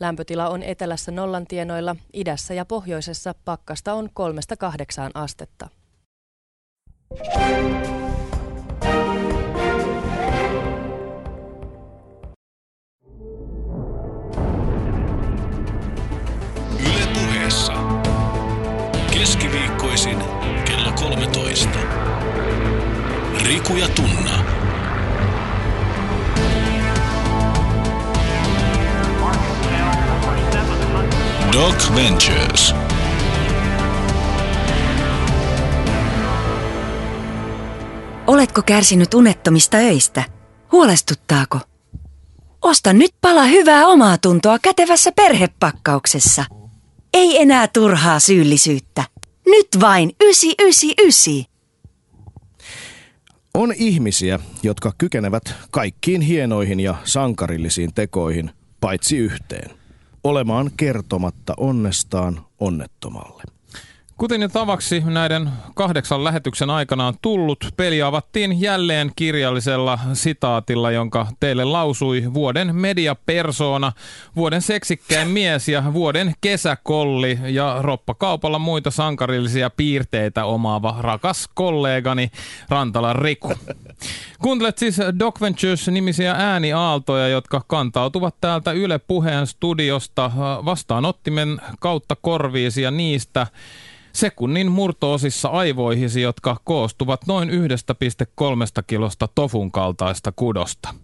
Lämpötila on etelässä nollan tienoilla, idässä ja pohjoisessa pakkasta on kolmesta kahdeksaan astetta. Yle. Keskiviikkoisin kello 13. Riku ja Tunna. Doc Ventures. Oletko kärsinyt unettomista öistä? Huolestuttaako? Osta nyt pala hyvää omaa tuntoa kätevässä perhepakkauksessa. Ei enää turhaa syyllisyyttä. Nyt vain 999. On ihmisiä, jotka kykenevät kaikkiin hienoihin ja sankarillisiin tekoihin, paitsi yhteen. Olemaan kertomatta onnestaan onnettomalle. Kuten jo tavaksi näiden kahdeksan lähetyksen aikana on tullut, peli avattiin jälleen kirjallisella sitaatilla, jonka teille lausui vuoden mediapersona, vuoden seksikkäin mies ja vuoden kesäkolli ja roppakaupalla muita sankarillisia piirteitä omaava rakas kollegani Rantala Riku. Kuuntelet siis Doc Ventures-nimisiä ääniaaltoja, jotka kantautuvat täältä Yle Puheen studiosta vastaanottimen kautta korviisi ja niistä sekunnin murtoosissa aivoihisi, jotka koostuvat noin 1,3 kilosta tofun kaltaista kudosta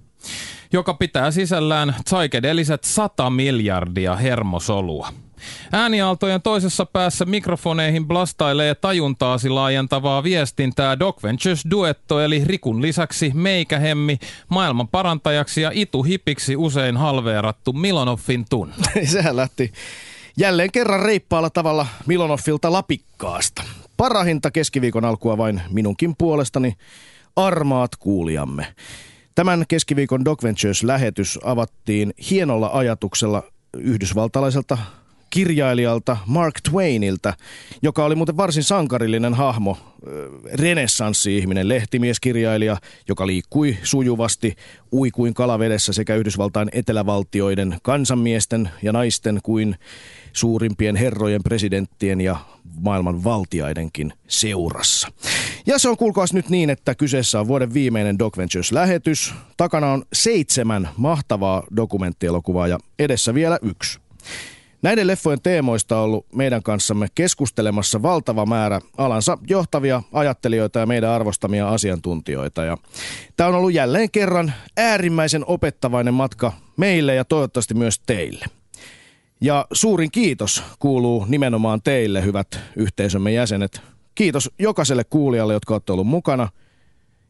joka pitää sisällään psykedeliset 100 miljardia hermosolua. Ääniaaltojen toisessa päässä mikrofoneihin blastailee tajuntaasi laajentavaa viestintää Doc Ventures Duetto eli Rikun lisäksi meikähemmi maailman parantajaksi ja ituhipiksi usein halveerattu Milonoffin tun. Sehän lähti jälleen kerran reippaalla tavalla Milonoffilta lapikkaasta. Parahinta keskiviikon alkua vain minunkin puolestani armaat kuulijamme. Tämän keskiviikon Doc Ventures-lähetys avattiin hienolla ajatuksella yhdysvaltalaiselta kirjailijalta Mark Twainilta, joka oli muuten varsin sankarillinen hahmo, renessanssi-ihminen, lehtimieskirjailija, joka liikkui sujuvasti, ui kuin kalavedessä sekä Yhdysvaltain etelävaltioiden kansanmiesten ja naisten kuin suurimpien herrojen, presidenttien ja maailman valtiaidenkin seurassa. Ja se on kuulkaas nyt niin, että kyseessä on vuoden viimeinen Doc Ventures-lähetys. Takana on seitsemän mahtavaa dokumenttielokuvaa ja edessä vielä yksi. Näiden leffojen teemoista on ollut meidän kanssamme keskustelemassa valtava määrä alansa johtavia ajattelijoita ja meidän arvostamia asiantuntijoita. Ja tämä on ollut jälleen kerran äärimmäisen opettavainen matka meille ja toivottavasti myös teille. Ja suurin kiitos kuuluu nimenomaan teille, hyvät yhteisömme jäsenet. Kiitos jokaiselle kuulijalle, jotka olette olleet mukana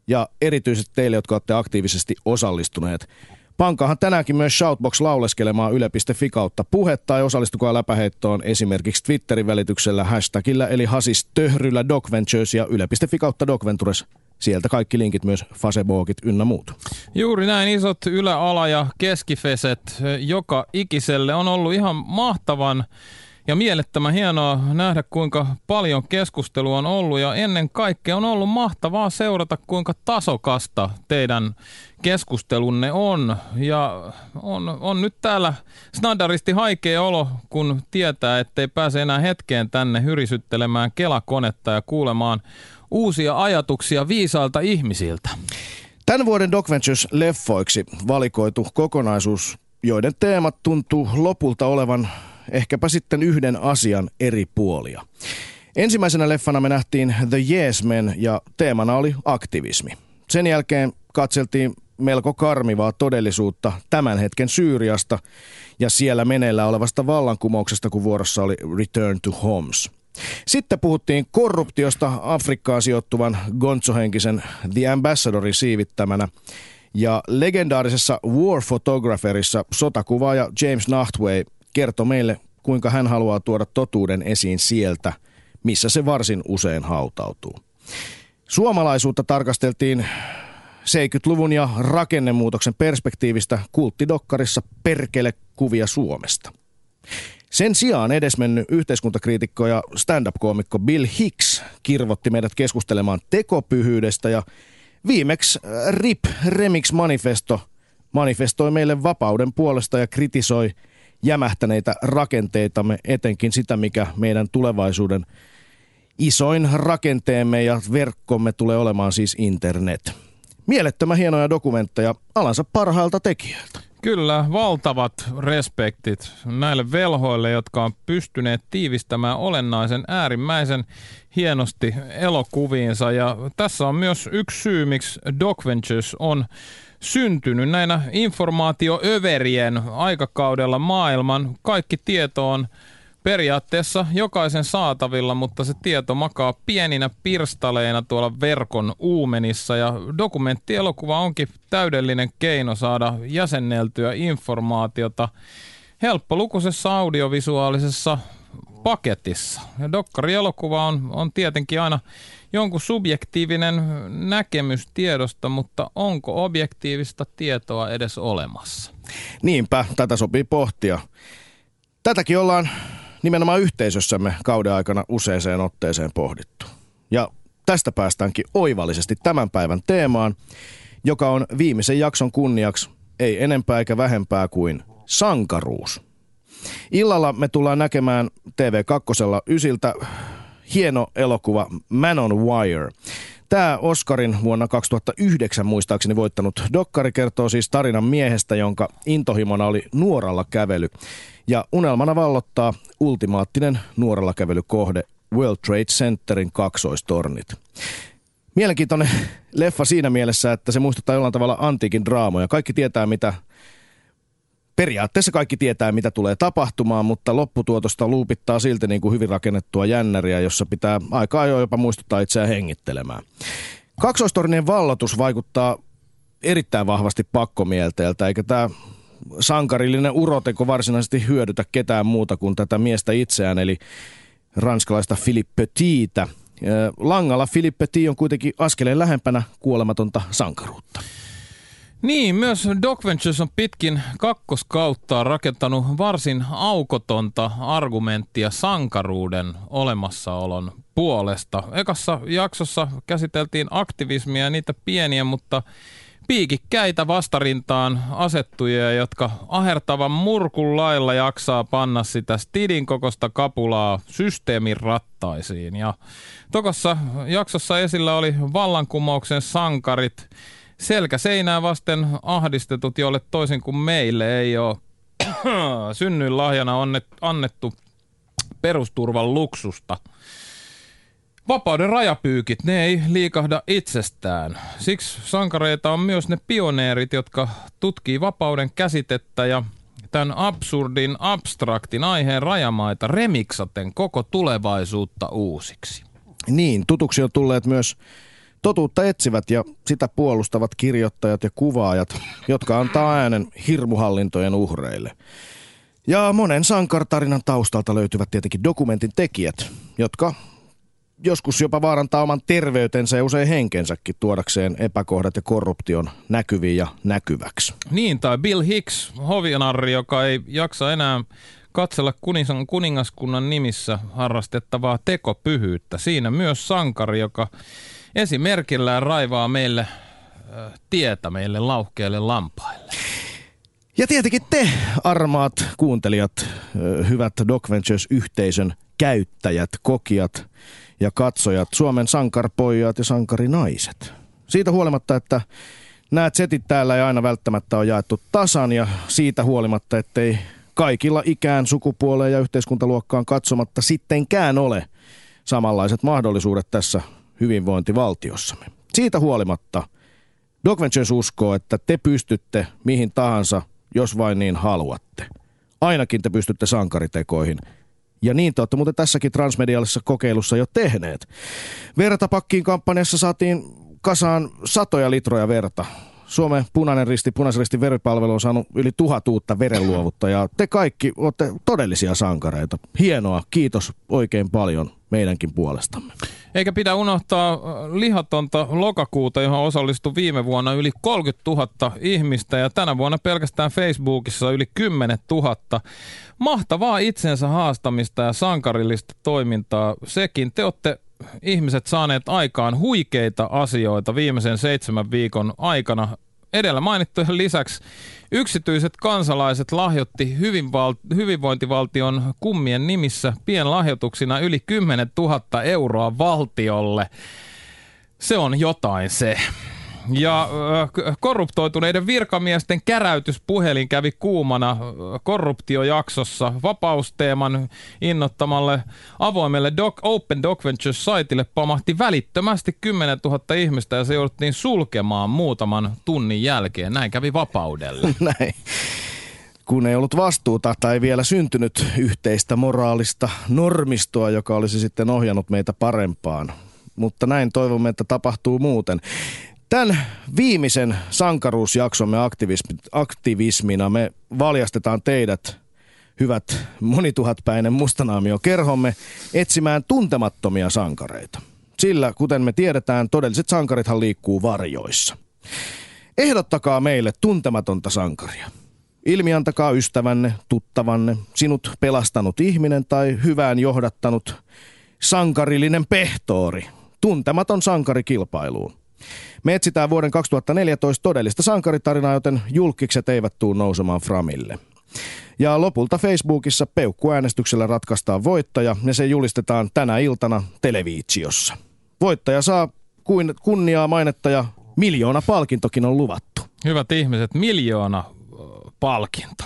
ja erityisesti teille, jotka olette aktiivisesti osallistuneet. Pankahan tänäänkin myös Shoutbox lauleskelemaan yle.fi kautta puhetta tai osallistukaa läpäheittoon esimerkiksi Twitterin välityksellä hashtagillä eli hasis töhryllä Docventures ja yle.fi kautta Docventures. Sieltä kaikki linkit myös Facebookit ynnä muut. Juuri näin isot ylä-, ala- ja keskifeset joka ikiselle on ollut ihan mahtavan ja mielettömän hienoa nähdä, kuinka paljon keskustelua on ollut ja ennen kaikkea on ollut mahtavaa seurata, kuinka tasokasta teidän keskustelunne on. Ja on, on nyt täällä snadaristi haikea olo, kun tietää, ettei pääse enää hetkeen tänne hyrisyttelemään kelakonetta ja kuulemaan uusia ajatuksia viisailta ihmisiltä. Tämän vuoden Doc Ventures-leffoiksi valikoitu kokonaisuus, joiden teemat tuntuu lopulta olevan ehkäpä sitten yhden asian eri puolia. Ensimmäisenä leffana me nähtiin The Yes Men ja teemana oli aktivismi. Sen jälkeen katseltiin melko karmivaa todellisuutta tämän hetken Syyriasta ja siellä meneillä olevasta vallankumouksesta, kun vuorossa oli Return to Homes. Sitten puhuttiin korruptiosta Afrikkaan sijoittuvan gonzohenkisen The Ambassadorin siivittämänä ja legendaarisessa War Photographerissa sotakuvaaja James Nachtway kertoi meille, kuinka hän haluaa tuoda totuuden esiin sieltä, missä se varsin usein hautautuu. Suomalaisuutta tarkasteltiin 70-luvun ja rakennemuutoksen perspektiivistä kulttidokkarissa Perkele kuvia Suomesta. Sen sijaan edesmennyt yhteiskuntakriitikko ja stand-up-koomikko Bill Hicks kirvotti meidät keskustelemaan tekopyhyydestä ja viimeksi RIP Remix Manifesto manifestoi meille vapauden puolesta ja kritisoi – jämähtäneitä rakenteitamme, etenkin sitä, mikä meidän tulevaisuuden isoin rakenteemme ja verkkomme tulee olemaan siis internet. Mielettömän hienoja dokumentteja alansa parhailta tekijöiltä. Kyllä, valtavat respektit näille velhoille, jotka on pystyneet tiivistämään olennaisen äärimmäisen hienosti elokuviinsa. Ja tässä on myös yksi syy, miksi Doc Ventures on syntynyt näinä informaatioöverien aikakaudella maailman. Kaikki tieto on periaatteessa jokaisen saatavilla, mutta se tieto makaa pieninä pirstaleina tuolla verkon uumenissa ja dokumenttielokuva onkin täydellinen keino saada jäsenneltyä informaatiota helppolukuisessa audiovisuaalisessa paketissa. Ja dokkarielokuva on, on tietenkin aina jonkun subjektiivinen näkemys tiedosta, mutta onko objektiivista tietoa edes olemassa? Niinpä, tätä sopii pohtia. Tätäkin ollaan nimenomaan yhteisössämme kauden aikana useaseen otteeseen pohdittu. Ja tästä päästäänkin oivallisesti tämän päivän teemaan, joka on viimeisen jakson kunniaksi ei enempää eikä vähempää kuin sankaruus. Illalla me tullaan näkemään TV2 ysiltä hieno elokuva Man on Wire. Tämä Oscarin vuonna 2009 muistaakseni voittanut dokkari kertoo siis tarinan miehestä, jonka intohimona oli nuoralla kävely. Ja unelmana vallottaa ultimaattinen nuoralla kävelykohde World Trade Centerin kaksoistornit. Mielenkiintoinen leffa siinä mielessä, että se muistuttaa jollain tavalla antiikin draamoja. Kaikki tietää, mitä periaatteessa kaikki tietää, mitä tulee tapahtumaan, mutta lopputuotosta luupittaa silti niin kuin hyvin rakennettua jännäriä, jossa pitää aika ajoin jopa muistuttaa itseään hengittelemään. Kaksoistornien vallotus vaikuttaa erittäin vahvasti pakkomielteeltä, eikä tämä sankarillinen uroteko varsinaisesti hyödytä ketään muuta kuin tätä miestä itseään, eli ranskalaista Philippe Petittä. Langalla Philippe Petit on kuitenkin askeleen lähempänä kuolematonta sankaruutta. Niin, myös Doc Ventures on pitkin kakkoskautta rakentanut varsin aukotonta argumenttia sankaruuden olemassaolon puolesta. Ekassa jaksossa käsiteltiin aktivismia ja niitä pieniä, mutta piikikkäitä vastarintaan asettuja, jotka ahertavan murkun lailla jaksaa panna sitä stidin kokosta kapulaa systeemin rattaisiin. Ja tokossa jaksossa esillä oli vallankumouksen sankarit, selkä seinää vasten ahdistetut, joille toisin kuin meille ei ole synnyin lahjana annettu perusturvan luksusta – Vapauden rajapyykit, ne ei liikahda itsestään. Siksi sankareita on myös ne pioneerit, jotka tutkii vapauden käsitettä ja tämän absurdin, abstraktin aiheen rajamaita remiksaten koko tulevaisuutta uusiksi. Niin, tutuksi on tulleet myös totuutta etsivät ja sitä puolustavat kirjoittajat ja kuvaajat, jotka antaa äänen hirmuhallintojen uhreille. Ja monen sankartarinan taustalta löytyvät tietenkin dokumentin tekijät, jotka joskus jopa vaarantaa oman terveytensä ja usein henkensäkin tuodakseen epäkohdat ja korruption näkyviin ja näkyväksi. Niin, tai Bill Hicks, hovionarri, joka ei jaksa enää katsella kuningaskunnan nimissä harrastettavaa tekopyhyyttä. Siinä myös sankari, joka esimerkillään raivaa meille äh, tietä meille lauhkeille lampaille. Ja tietenkin te, armaat kuuntelijat, hyvät Doc Ventures-yhteisön käyttäjät, kokijat, ja katsojat, Suomen sankarpojat ja sankarinaiset. Siitä huolimatta, että nämä setit täällä ei aina välttämättä ole jaettu tasan ja siitä huolimatta, ettei kaikilla ikään, sukupuoleen ja yhteiskuntaluokkaan katsomatta sittenkään ole samanlaiset mahdollisuudet tässä hyvinvointivaltiossamme. Siitä huolimatta Doc Ventures uskoo, että te pystytte mihin tahansa, jos vain niin haluatte. Ainakin te pystytte sankaritekoihin – ja niin te olette muuten tässäkin transmediallisessa kokeilussa jo tehneet. Vertapakkiin kampanjassa saatiin kasaan satoja litroja verta. Suomen punainen risti, punaisen ristin veripalvelu on saanut yli tuhat uutta verenluovuttajaa. Te kaikki olette todellisia sankareita. Hienoa, kiitos oikein paljon meidänkin puolestamme. Eikä pidä unohtaa äh, lihatonta lokakuuta, johon osallistui viime vuonna yli 30 000 ihmistä ja tänä vuonna pelkästään Facebookissa yli 10 000. Mahtavaa itsensä haastamista ja sankarillista toimintaa sekin. Te olette ihmiset saaneet aikaan huikeita asioita viimeisen seitsemän viikon aikana edellä mainittujen lisäksi Yksityiset kansalaiset lahjoitti hyvinval- hyvinvointivaltion kummien nimissä pienlahjoituksina yli 10 000 euroa valtiolle. Se on jotain se. Ja korruptoituneiden virkamiesten käräytyspuhelin kävi kuumana korruptiojaksossa vapausteeman innottamalle avoimelle Doc, Open Doc Ventures-saitille pamahti välittömästi 10 000 ihmistä ja se jouduttiin sulkemaan muutaman tunnin jälkeen. Näin kävi vapaudelle. Näin. Kun ei ollut vastuuta tai vielä syntynyt yhteistä moraalista normistoa, joka olisi sitten ohjannut meitä parempaan. Mutta näin toivomme, että tapahtuu muuten. Tämän viimeisen sankaruusjaksomme aktivismi, aktivismina me valjastetaan teidät, hyvät monituhatpäinen mustanaamio kerhomme, etsimään tuntemattomia sankareita. Sillä, kuten me tiedetään, todelliset sankarithan liikkuu varjoissa. Ehdottakaa meille tuntematonta sankaria. Ilmiantakaa ystävänne, tuttavanne, sinut pelastanut ihminen tai hyvään johdattanut sankarillinen pehtoori. Tuntematon sankari kilpailuun. Me etsitään vuoden 2014 todellista sankaritarinaa, joten julkikset eivät tuu nousemaan Framille. Ja lopulta Facebookissa peukkuäänestyksellä ratkaistaan voittaja ja se julistetaan tänä iltana televiitsiossa. Voittaja saa kuin kunniaa mainetta ja miljoona palkintokin on luvattu. Hyvät ihmiset, miljoona palkinto.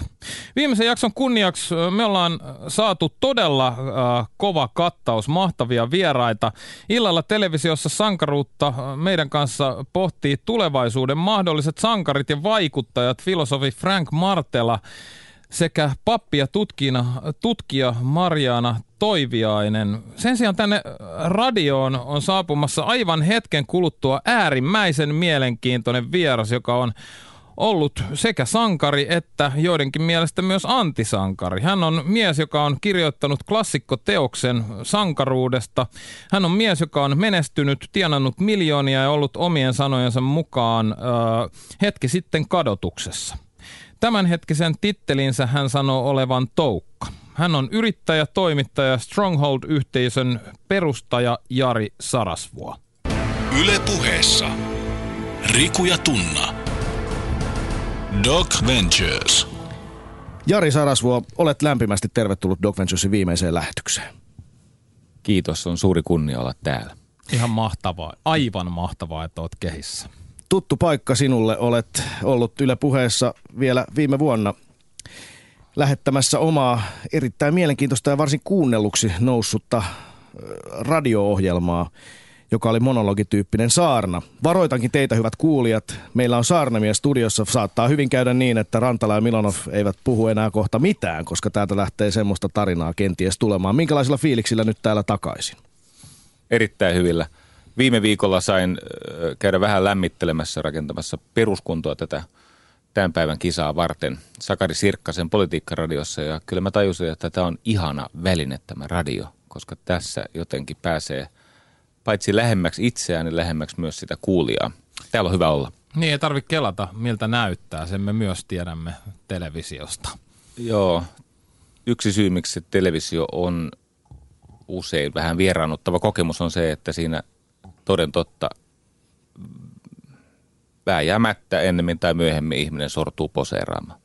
Viimeisen jakson kunniaksi me ollaan saatu todella äh, kova kattaus, mahtavia vieraita. Illalla televisiossa sankaruutta meidän kanssa pohtii tulevaisuuden mahdolliset sankarit ja vaikuttajat, filosofi Frank Martela sekä pappi ja tutkina, tutkija Marjaana Toiviainen. Sen sijaan tänne radioon on saapumassa aivan hetken kuluttua äärimmäisen mielenkiintoinen vieras, joka on ollut sekä sankari että joidenkin mielestä myös antisankari. Hän on mies, joka on kirjoittanut klassikkoteoksen sankaruudesta. Hän on mies, joka on menestynyt, tienannut miljoonia ja ollut omien sanojensa mukaan äh, hetki sitten kadotuksessa. Tämänhetkisen tittelinsä hän sanoo olevan Toukka. Hän on yrittäjä, toimittaja, Stronghold-yhteisön perustaja Jari Sarasvuo. Yle puheessa. Riku ja Tunna. Doc Ventures. Jari Sarasvuo, olet lämpimästi tervetullut Doc Venturesin viimeiseen lähetykseen. Kiitos, on suuri kunnia olla täällä. Ihan mahtavaa, aivan mahtavaa, että olet kehissä. Tuttu paikka sinulle, olet ollut Yle puheessa vielä viime vuonna lähettämässä omaa erittäin mielenkiintoista ja varsin kuunnelluksi noussutta radio-ohjelmaa joka oli monologityyppinen saarna. Varoitankin teitä, hyvät kuulijat. Meillä on saarnamies studiossa. Saattaa hyvin käydä niin, että Rantala ja Milanov eivät puhu enää kohta mitään, koska täältä lähtee semmoista tarinaa kenties tulemaan. Minkälaisilla fiiliksillä nyt täällä takaisin? Erittäin hyvillä. Viime viikolla sain käydä vähän lämmittelemässä rakentamassa peruskuntoa tätä tämän päivän kisaa varten Sakari Sirkkasen politiikkaradiossa ja kyllä mä tajusin, että tämä on ihana väline tämä radio, koska tässä jotenkin pääsee – paitsi lähemmäksi itseään, niin lähemmäksi myös sitä kuulijaa. Täällä on hyvä olla. Niin, ei tarvitse kelata, miltä näyttää. Sen me myös tiedämme televisiosta. Joo. Yksi syy, miksi televisio on usein vähän vieraannuttava kokemus on se, että siinä toden totta vääjäämättä ennemmin tai myöhemmin ihminen sortuu poseeraamaan.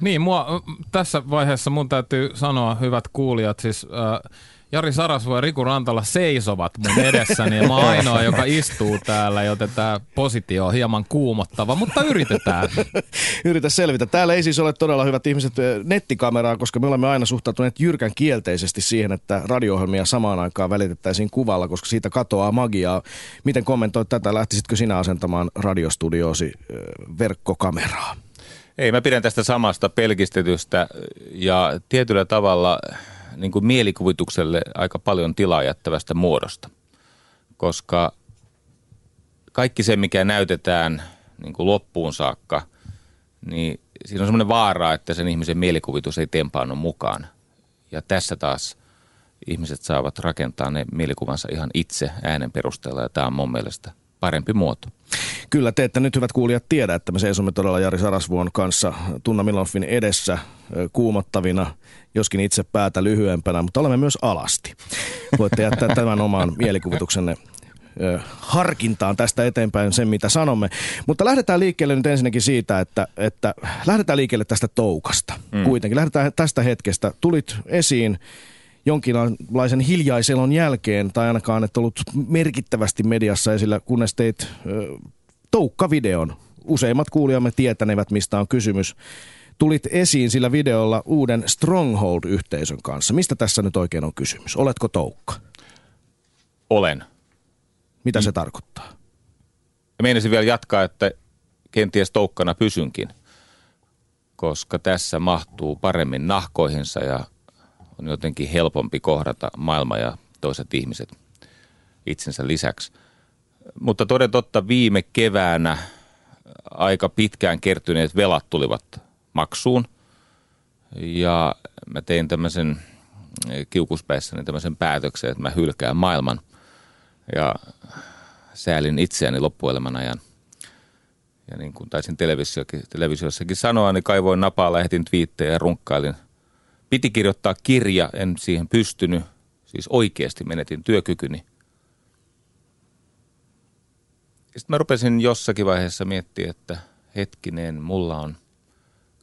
Niin, mua, tässä vaiheessa mun täytyy sanoa, hyvät kuulijat, siis äh, Jari Sarasvo ja Riku Rantala seisovat mun edessäni ja mä oon ainoa, joka istuu täällä, joten tämä positio on hieman kuumottava, mutta yritetään. Yritä selvitä. Täällä ei siis ole todella hyvät ihmiset nettikameraa, koska me olemme aina suhtautuneet jyrkän kielteisesti siihen, että radio-ohjelmia samaan aikaan välitettäisiin kuvalla, koska siitä katoaa magiaa. Miten kommentoit tätä? Lähtisitkö sinä asentamaan radiostudioosi verkkokameraa? Ei, mä pidän tästä samasta pelkistetystä ja tietyllä tavalla niin kuin mielikuvitukselle aika paljon tilaa jättävästä muodosta, koska kaikki se, mikä näytetään niin kuin loppuun saakka, niin siinä on semmoinen vaara, että sen ihmisen mielikuvitus ei tempaannu mukaan. Ja tässä taas ihmiset saavat rakentaa ne mielikuvansa ihan itse äänen perusteella, ja tämä on mun mielestä parempi muoto. Kyllä te ette nyt hyvät kuulijat tiedä, että me seisomme todella Jari Sarasvuon kanssa Tunna Miloffin edessä kuumottavina, joskin itse päätä lyhyempänä, mutta olemme myös alasti. Voitte jättää tämän omaan mielikuvituksenne harkintaan tästä eteenpäin sen, mitä sanomme. Mutta lähdetään liikkeelle nyt ensinnäkin siitä, että, että lähdetään liikkeelle tästä toukasta. Mm. Kuitenkin lähdetään tästä hetkestä. Tulit esiin jonkinlaisen hiljaiselon jälkeen, tai ainakaan et ollut merkittävästi mediassa esillä, kunnes teit ö, toukkavideon. Useimmat kuulijamme tietänevät, mistä on kysymys. Tulit esiin sillä videolla uuden Stronghold-yhteisön kanssa. Mistä tässä nyt oikein on kysymys? Oletko toukka? Olen. Mitä se tarkoittaa? Ja meinasin vielä jatkaa, että kenties toukkana pysynkin, koska tässä mahtuu paremmin nahkoihinsa ja on jotenkin helpompi kohdata maailma ja toiset ihmiset itsensä lisäksi. Mutta toden totta viime keväänä aika pitkään kertyneet velat tulivat maksuun. Ja mä tein tämmöisen kiukuspäissäni tämmöisen päätöksen, että mä hylkään maailman. Ja säälin itseäni loppuelämän ajan. Ja niin kuin taisin televisiossakin sanoa, niin kaivoin napaa, lähetin twiittejä ja runkkailin. Piti kirjoittaa kirja, en siihen pystynyt. Siis oikeasti menetin työkykyni. Sitten mä rupesin jossakin vaiheessa miettiä, että hetkinen, mulla on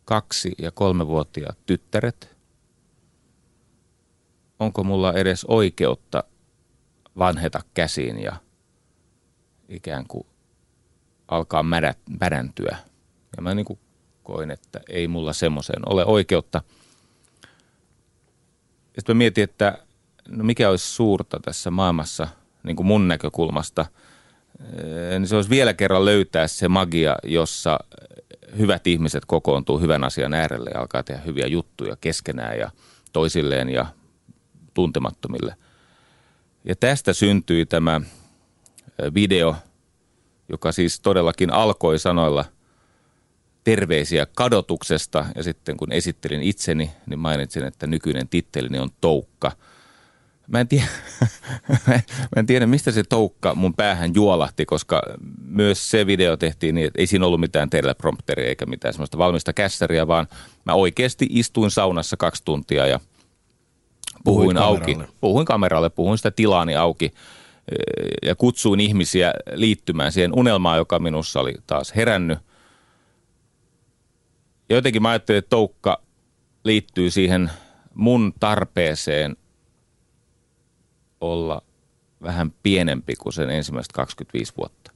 kaksi- ja kolmevuotiaat tyttäret. Onko mulla edes oikeutta vanheta käsiin ja ikään kuin alkaa mädät, mädäntyä. Ja mä niin kuin koin, että ei mulla semmoiseen ole oikeutta. Sitten mä mietin, että no mikä olisi suurta tässä maailmassa niin kuin mun näkökulmasta – niin se olisi vielä kerran löytää se magia, jossa hyvät ihmiset kokoontuu hyvän asian äärelle ja alkaa tehdä hyviä juttuja keskenään ja toisilleen ja tuntemattomille. Ja tästä syntyi tämä video, joka siis todellakin alkoi sanoilla terveisiä kadotuksesta ja sitten kun esittelin itseni, niin mainitsin, että nykyinen tittelini on Toukka – Mä en, tiedä, mä en tiedä, mistä se toukka mun päähän juolahti, koska myös se video tehtiin niin, että ei siinä ollut mitään teleprompteria eikä mitään semmoista valmista kässäriä, vaan mä oikeasti istuin saunassa kaksi tuntia ja puhuin auki. Puhuin kameralle, puhuin sitä tilaani auki eh, ja kutsuin ihmisiä liittymään siihen unelmaan, joka minussa oli taas herännyt. Ja jotenkin mä ajattelin, että toukka liittyy siihen mun tarpeeseen – olla vähän pienempi kuin sen ensimmäiset 25 vuotta.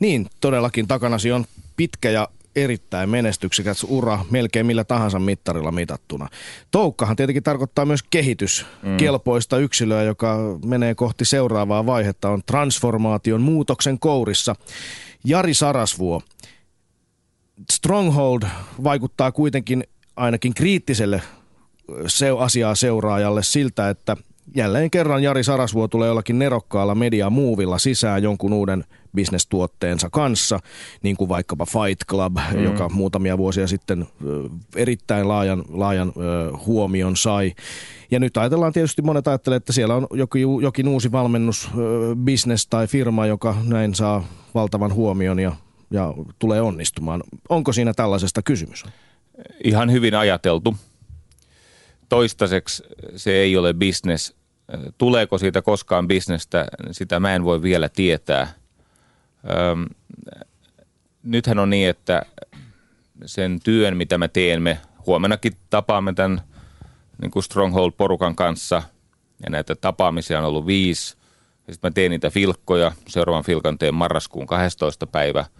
Niin, todellakin takanasi on pitkä ja erittäin menestyksekäs ura melkein millä tahansa mittarilla mitattuna. Toukkahan tietenkin tarkoittaa myös kehitys, mm. kelpoista yksilöä, joka menee kohti seuraavaa vaihetta, on transformaation muutoksen kourissa. Jari Sarasvuo, Stronghold vaikuttaa kuitenkin ainakin kriittiselle se asiaa seuraajalle siltä, että jälleen kerran Jari Sarasvuo tulee jollakin nerokkaalla media-muuvilla sisään jonkun uuden bisnestuotteensa kanssa, niin kuin vaikkapa Fight Club, mm. joka muutamia vuosia sitten erittäin laajan, laajan huomion sai. Ja nyt ajatellaan tietysti, monet ajattelee, että siellä on jokin, jokin uusi valmennus, business tai firma, joka näin saa valtavan huomion ja, ja tulee onnistumaan. Onko siinä tällaisesta kysymys? Ihan hyvin ajateltu toistaiseksi se ei ole business. Tuleeko siitä koskaan bisnestä, sitä mä en voi vielä tietää. Öm, nythän on niin, että sen työn, mitä me teemme, huomennakin tapaamme tämän niin kuin Stronghold-porukan kanssa, ja näitä tapaamisia on ollut viisi. Sitten mä teen niitä filkkoja, seuraavan filkan teen marraskuun 12. päivä –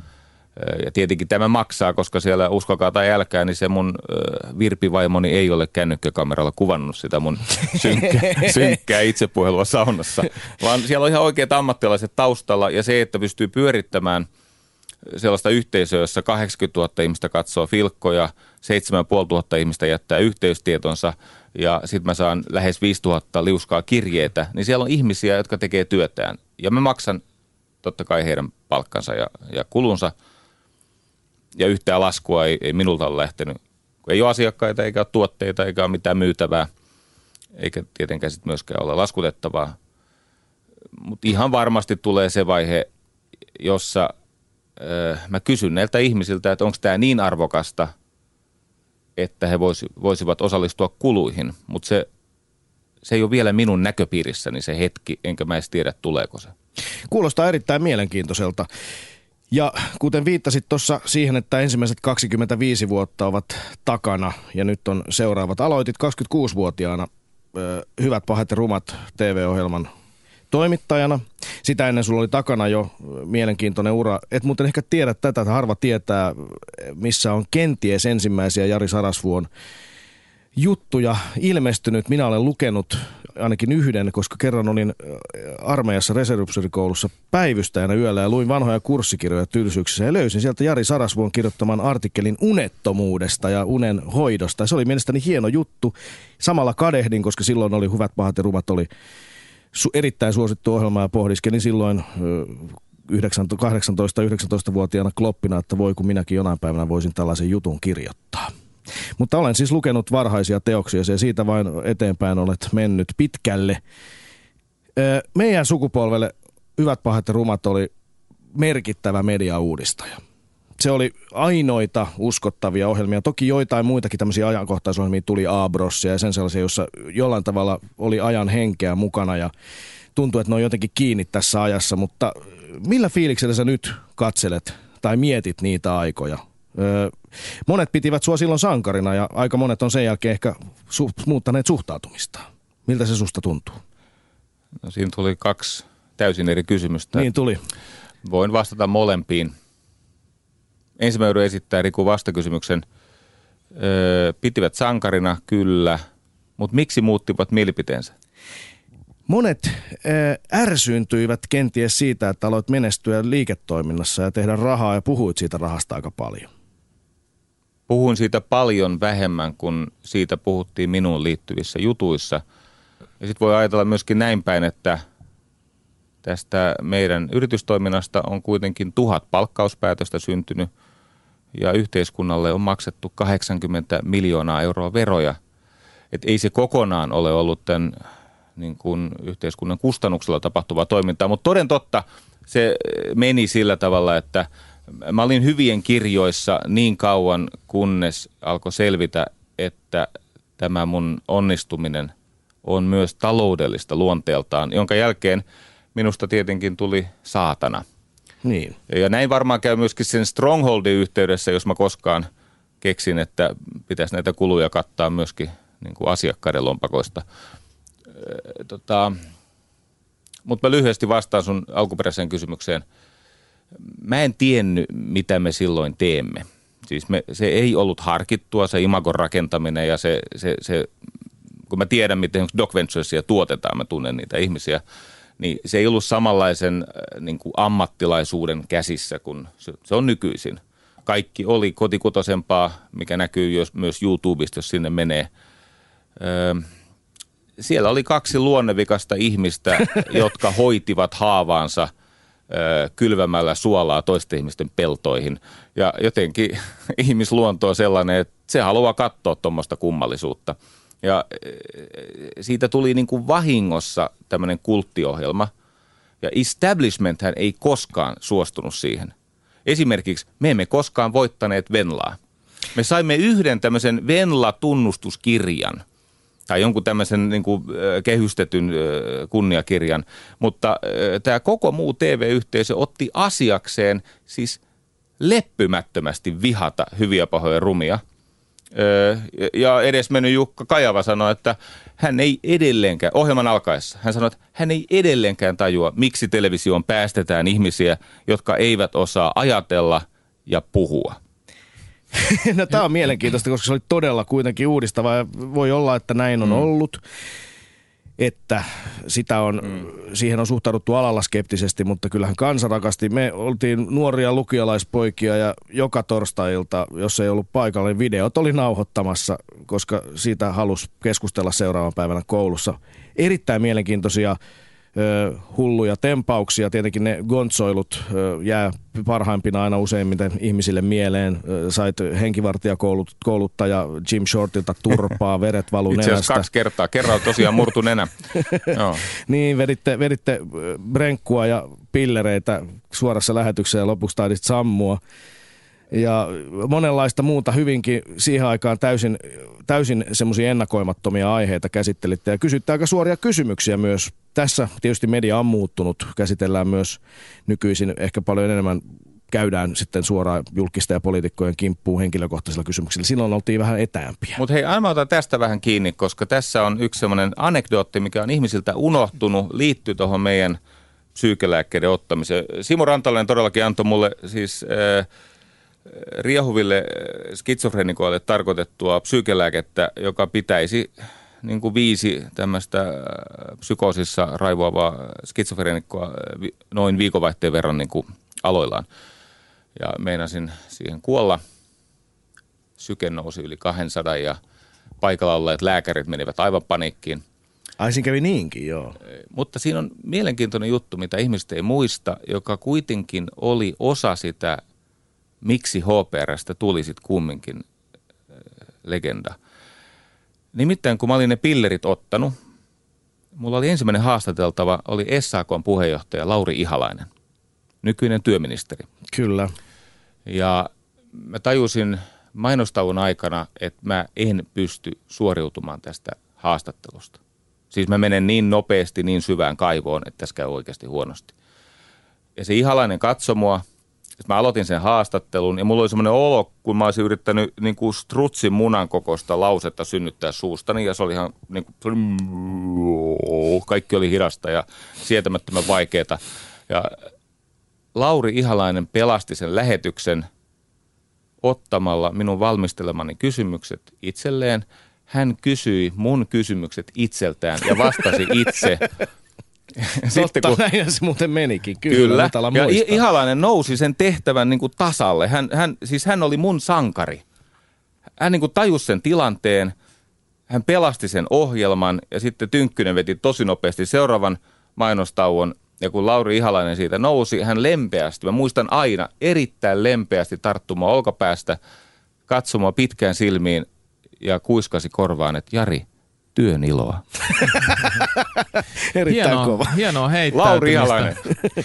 ja tietenkin tämä maksaa, koska siellä uskokaa tai älkää, niin se mun virpivaimoni ei ole kännykkäkameralla kuvannut sitä mun synkkää, synkkää itsepuhelua saunassa. Vaan siellä on ihan oikeat ammattilaiset taustalla ja se, että pystyy pyörittämään sellaista yhteisöä, jossa 80 000 ihmistä katsoo filkkoja, 7500 ihmistä jättää yhteystietonsa ja sitten mä saan lähes 5000 liuskaa kirjeitä, niin siellä on ihmisiä, jotka tekee työtään. Ja mä maksan totta kai heidän palkkansa ja, ja kulunsa – ja yhtään laskua ei, ei minulta ole lähtenyt. Kun ei ole asiakkaita, eikä ole tuotteita, eikä ole mitään myytävää, eikä tietenkään sitten myöskään ole laskutettavaa. Mutta ihan varmasti tulee se vaihe, jossa äh, mä kysyn näiltä ihmisiltä, että onko tämä niin arvokasta, että he voisi, voisivat osallistua kuluihin. Mutta se, se ei ole vielä minun näköpiirissäni se hetki, enkä mä edes tiedä tuleeko se. Kuulostaa erittäin mielenkiintoiselta. Ja kuten viittasit tuossa siihen, että ensimmäiset 25 vuotta ovat takana ja nyt on seuraavat. Aloitit 26-vuotiaana ö, Hyvät, pahat ja rumat TV-ohjelman toimittajana. Sitä ennen sulla oli takana jo mielenkiintoinen ura. Et muuten ehkä tiedä tätä, että harva tietää, missä on kenties ensimmäisiä Jari Sarasvuon juttuja ilmestynyt. Minä olen lukenut ainakin yhden, koska kerran olin armeijassa reservupseerikoulussa päivystäjänä yöllä ja luin vanhoja kurssikirjoja tylsyyksissä ja löysin sieltä Jari Sarasvuon kirjoittaman artikkelin unettomuudesta ja unen hoidosta. Se oli mielestäni hieno juttu. Samalla kadehdin, koska silloin oli Hyvät, pahat ja rumat oli erittäin suosittu ohjelma ja pohdiskelin silloin 18-19-vuotiaana kloppina, että voi kun minäkin jonain päivänä voisin tällaisen jutun kirjoittaa. Mutta olen siis lukenut varhaisia teoksia ja siitä vain eteenpäin olet mennyt pitkälle. Meidän sukupolvelle Hyvät, pahat ja rumat oli merkittävä mediauudistaja. Se oli ainoita uskottavia ohjelmia. Toki joitain muitakin tämmöisiä ajankohtaisohjelmia tuli Abrossia ja sen sellaisia, jossa jollain tavalla oli ajan henkeä mukana ja tuntuu, että ne on jotenkin kiinni tässä ajassa. Mutta millä fiiliksellä sä nyt katselet tai mietit niitä aikoja? Öö, monet pitivät sua silloin sankarina ja aika monet on sen jälkeen ehkä su- muuttaneet suhtautumista. Miltä se susta tuntuu? No, siinä tuli kaksi täysin eri kysymystä. Niin tuli. Voin vastata molempiin. Ensimmäinen esittää Riku vastakysymyksen. Öö, pitivät sankarina, kyllä, mutta miksi muuttivat mielipiteensä? Monet äh, ärsyyntyivät kenties siitä, että aloit menestyä liiketoiminnassa ja tehdä rahaa ja puhuit siitä rahasta aika paljon. Puhuin siitä paljon vähemmän kuin siitä puhuttiin minuun liittyvissä jutuissa. Ja sitten voi ajatella myöskin näin päin, että tästä meidän yritystoiminnasta on kuitenkin tuhat palkkauspäätöstä syntynyt ja yhteiskunnalle on maksettu 80 miljoonaa euroa veroja. Et ei se kokonaan ole ollut tämän niin kuin yhteiskunnan kustannuksella tapahtuvaa toimintaa, mutta toden totta se meni sillä tavalla, että mä olin hyvien kirjoissa niin kauan, kunnes alkoi selvitä, että tämä mun onnistuminen on myös taloudellista luonteeltaan, jonka jälkeen minusta tietenkin tuli saatana. Niin. Ja näin varmaan käy myöskin sen Strongholdin yhteydessä, jos mä koskaan keksin, että pitäisi näitä kuluja kattaa myöskin niin kuin asiakkaiden lompakoista. Tota, mutta mä lyhyesti vastaan sun alkuperäiseen kysymykseen. Mä en tiennyt, mitä me silloin teemme. Siis me, se ei ollut harkittua, se imagon rakentaminen ja se, se, se kun mä tiedän, miten Doc Venturesia tuotetaan, mä tunnen niitä ihmisiä, niin se ei ollut samanlaisen niin kuin ammattilaisuuden käsissä kuin se, se on nykyisin. Kaikki oli kotikutosempaa, mikä näkyy myös YouTubesta, jos sinne menee. Öö, siellä oli kaksi luonnevikasta ihmistä, jotka hoitivat haavaansa kylvämällä suolaa toisten ihmisten peltoihin. Ja jotenkin ihmisluonto on sellainen, että se haluaa katsoa tuommoista kummallisuutta. Ja siitä tuli niin kuin vahingossa tämmöinen kulttiohjelma. Ja establishment hän ei koskaan suostunut siihen. Esimerkiksi me emme koskaan voittaneet Venlaa. Me saimme yhden tämmöisen Venla-tunnustuskirjan – tai jonkun tämmöisen niin kuin, kehystetyn kunniakirjan, mutta tämä koko muu TV-yhteisö otti asiakseen siis leppymättömästi vihata hyviä pahoja rumia. Ja edesmennyt Jukka Kajava sanoi, että hän ei edelleenkään, ohjelman alkaessa, hän sanoi, että hän ei edelleenkään tajua, miksi televisioon päästetään ihmisiä, jotka eivät osaa ajatella ja puhua. no tämä on mielenkiintoista, koska se oli todella kuitenkin uudistava ja voi olla, että näin on mm. ollut. Että sitä on, mm. siihen on suhtauduttu alalla skeptisesti, mutta kyllähän kansa rakasti. Me oltiin nuoria lukialaispoikia ja joka torstailta, jos ei ollut paikalla, niin videot oli nauhoittamassa, koska siitä halusi keskustella seuraavan päivänä koulussa. Erittäin mielenkiintoisia hulluja tempauksia. Tietenkin ne gonsoilut ö, jää parhaimpina aina useimmiten ihmisille mieleen. Sait henkivartijakouluttaja Jim Shortilta turpaa, veret valu Itse asiassa kaksi kertaa. Kerran tosiaan murtu nenä. Joo. niin, veditte, veditte brenkkua ja pillereitä suorassa lähetyksessä ja lopuksi taidit sammua. Ja monenlaista muuta hyvinkin siihen aikaan täysin, täysin semmoisia ennakoimattomia aiheita käsittelitte ja kysytte aika suoria kysymyksiä myös. Tässä tietysti media on muuttunut, käsitellään myös nykyisin ehkä paljon enemmän käydään sitten suoraan julkista ja poliitikkojen kimppuun henkilökohtaisilla kysymyksillä. Silloin oltiin vähän etäämpiä. Mutta hei, aina otan tästä vähän kiinni, koska tässä on yksi semmoinen anekdootti, mikä on ihmisiltä unohtunut, liittyy tuohon meidän psyykelääkkeiden ottamiseen. Simo Rantalainen todellakin antoi mulle siis äh, riehuville äh, skitsofrenikoille tarkoitettua psyykelääkettä, joka pitäisi niin kuin viisi tämmöistä äh, psykoosissa raivoavaa skitsofrenikkoa äh, noin viikonvaihteen verran niin kuin aloillaan ja meinasin siihen kuolla. Syke nousi yli 200 ja paikalla olleet lääkärit menivät aivan paniikkiin. Ai siinä kävi niinkin, joo. Mutta siinä on mielenkiintoinen juttu, mitä ihmiset ei muista, joka kuitenkin oli osa sitä, miksi HPRstä tuli sitten kumminkin äh, legenda. Nimittäin kun mä olin ne pillerit ottanut, mulla oli ensimmäinen haastateltava, oli SAKn puheenjohtaja Lauri Ihalainen – nykyinen työministeri. Kyllä. Ja mä tajusin mainostauon aikana, että mä en pysty suoriutumaan tästä haastattelusta. Siis mä menen niin nopeasti, niin syvään kaivoon, että tässä käy oikeasti huonosti. Ja se ihalainen katsoi mua, että mä aloitin sen haastattelun ja mulla oli semmoinen olo, kun mä olisin yrittänyt niin kuin strutsin munan kokoista lausetta synnyttää suustani ja se oli ihan niin kuin, kaikki oli hidasta ja sietämättömän vaikeaa. Ja Lauri Ihalainen pelasti sen lähetyksen ottamalla minun valmistelemani kysymykset itselleen. Hän kysyi mun kysymykset itseltään ja vastasi itse. Sitten, Totta, kun, näin se muuten menikin. Kyllä. kyllä. Ja Ihalainen nousi sen tehtävän niin kuin tasalle. Hän, hän, siis hän oli mun sankari. Hän niin kuin tajusi sen tilanteen, hän pelasti sen ohjelman ja sitten Tynkkynen veti tosi nopeasti seuraavan mainostauon ja kun Lauri Ihalainen siitä nousi, hän lempeästi, mä muistan aina erittäin lempeästi tarttumaan olkapäästä, katsomaan pitkään silmiin ja kuiskasi korvaan, että Jari, työn iloa. Erittäin hienoa, kova. Hienoa Lauri Ihalainen.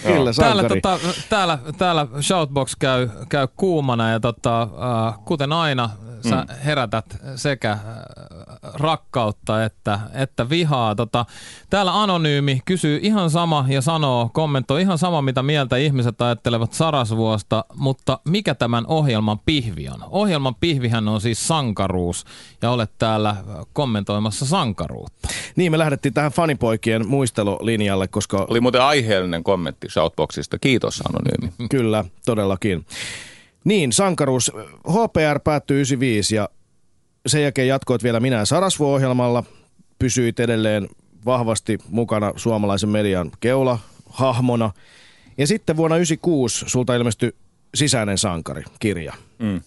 Kyllä, täällä, tota, täällä, täällä Shoutbox käy, käy kuumana ja tota, uh, kuten aina sä mm. herätät sekä äh, rakkautta että, että vihaa. Tota, täällä Anonyymi kysyy ihan sama ja sanoo, kommentoi ihan sama, mitä mieltä ihmiset ajattelevat Sarasvuosta, mutta mikä tämän ohjelman pihvi on? Ohjelman pihvihän on siis sankaruus ja olet täällä kommentoimassa sankaruutta. Niin, me lähdettiin tähän fanipoikien muistelulinjalle, koska... Oli muuten aiheellinen kommentti Shoutboxista. Kiitos Anonyymi. Kyllä, todellakin. Niin, sankaruus. HPR päättyi 95 ja sen jälkeen jatkoit vielä minä Sarasvuo-ohjelmalla. Pysyit edelleen vahvasti mukana suomalaisen median keula hahmona. Ja sitten vuonna 96 sulta ilmestyi Sisäinen sankari, kirja. Mm.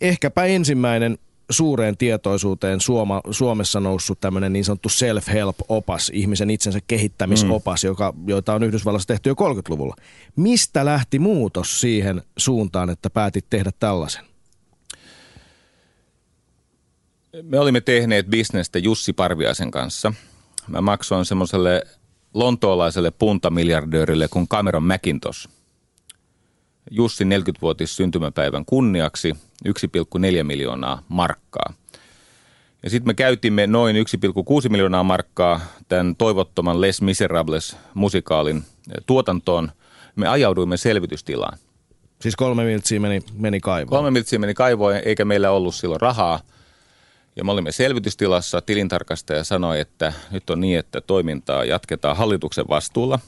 Ehkäpä ensimmäinen suureen tietoisuuteen Suoma, Suomessa noussut tämmöinen niin sanottu self-help-opas, ihmisen itsensä kehittämisopas, mm. joka, joita on Yhdysvallassa tehty jo 30-luvulla. Mistä lähti muutos siihen suuntaan, että päätit tehdä tällaisen? Me olimme tehneet bisnestä Jussi Parviaisen kanssa. Mä maksoin semmoiselle lontoolaiselle puntamiljardöörille kuin Cameron McIntosh. Jussi 40-vuotis syntymäpäivän kunniaksi 1,4 miljoonaa markkaa. Ja sitten me käytimme noin 1,6 miljoonaa markkaa tämän toivottoman Les Miserables musikaalin tuotantoon. Me ajauduimme selvitystilaan. Siis kolme miltsiä meni, meni kaivoon. Kolme miltsiä meni kaivoon, eikä meillä ollut silloin rahaa. Ja me olimme selvitystilassa. Tilintarkastaja sanoi, että nyt on niin, että toimintaa jatketaan hallituksen vastuulla.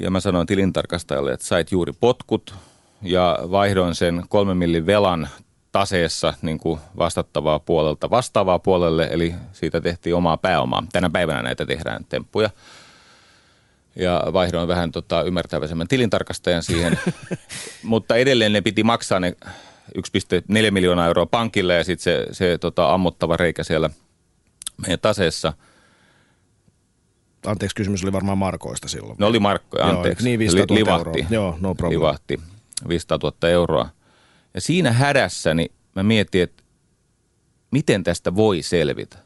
Ja mä sanoin tilintarkastajalle, että sait juuri potkut ja vaihdoin sen kolmen millin velan taseessa niin kuin vastattavaa puolelta vastaavaa puolelle, eli siitä tehtiin omaa pääomaa. Tänä päivänä näitä tehdään temppuja. Ja vaihdoin vähän tota, ymmärtäväisemmän tilintarkastajan siihen, mutta edelleen ne piti maksaa ne 1,4 miljoonaa euroa pankille ja sitten se, se tota, ammottava reikä siellä meidän taseessa. Anteeksi, kysymys oli varmaan markoista silloin. Ne oli markkoja, anteeksi. Joo, niin 500 000 Livahti. Euroa. Joo, no problem. Livahti 500 000 euroa. Ja siinä hädässäni mä mietin, että miten tästä voi selvitä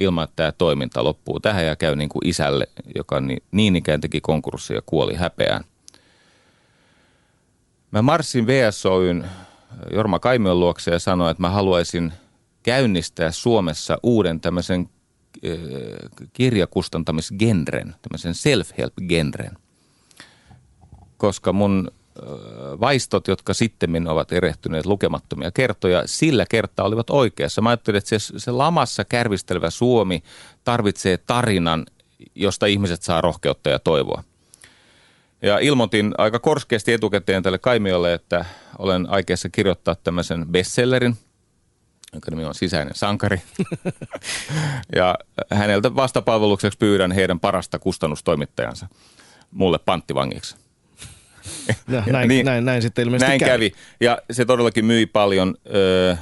ilman, että tämä toiminta loppuu tähän ja käy niin kuin isälle, joka niin, niin ikään teki konkurssia ja kuoli häpeään. Mä marssin VSOYn Jorma Kaimion luokse ja sanoin, että mä haluaisin käynnistää Suomessa uuden tämmöisen kirjakustantamisgenren, tämmöisen self-help-genren. Koska mun vaistot, jotka sitten ovat erehtyneet lukemattomia kertoja, sillä kertaa olivat oikeassa. Mä ajattelin, että se, se lamassa kärvistelevä Suomi tarvitsee tarinan, josta ihmiset saa rohkeutta ja toivoa. Ja ilmoitin aika korskeasti etukäteen tälle Kaimiolle, että olen aikeessa kirjoittaa tämmöisen bestsellerin, jonka nimi on Sisäinen sankari. ja häneltä vastapalvelukseksi pyydän heidän parasta kustannustoimittajansa mulle panttivangiksi. Ja, näin, niin, näin, näin sitten ilmeisesti näin kävi. kävi. Ja se todellakin myi paljon. Öö,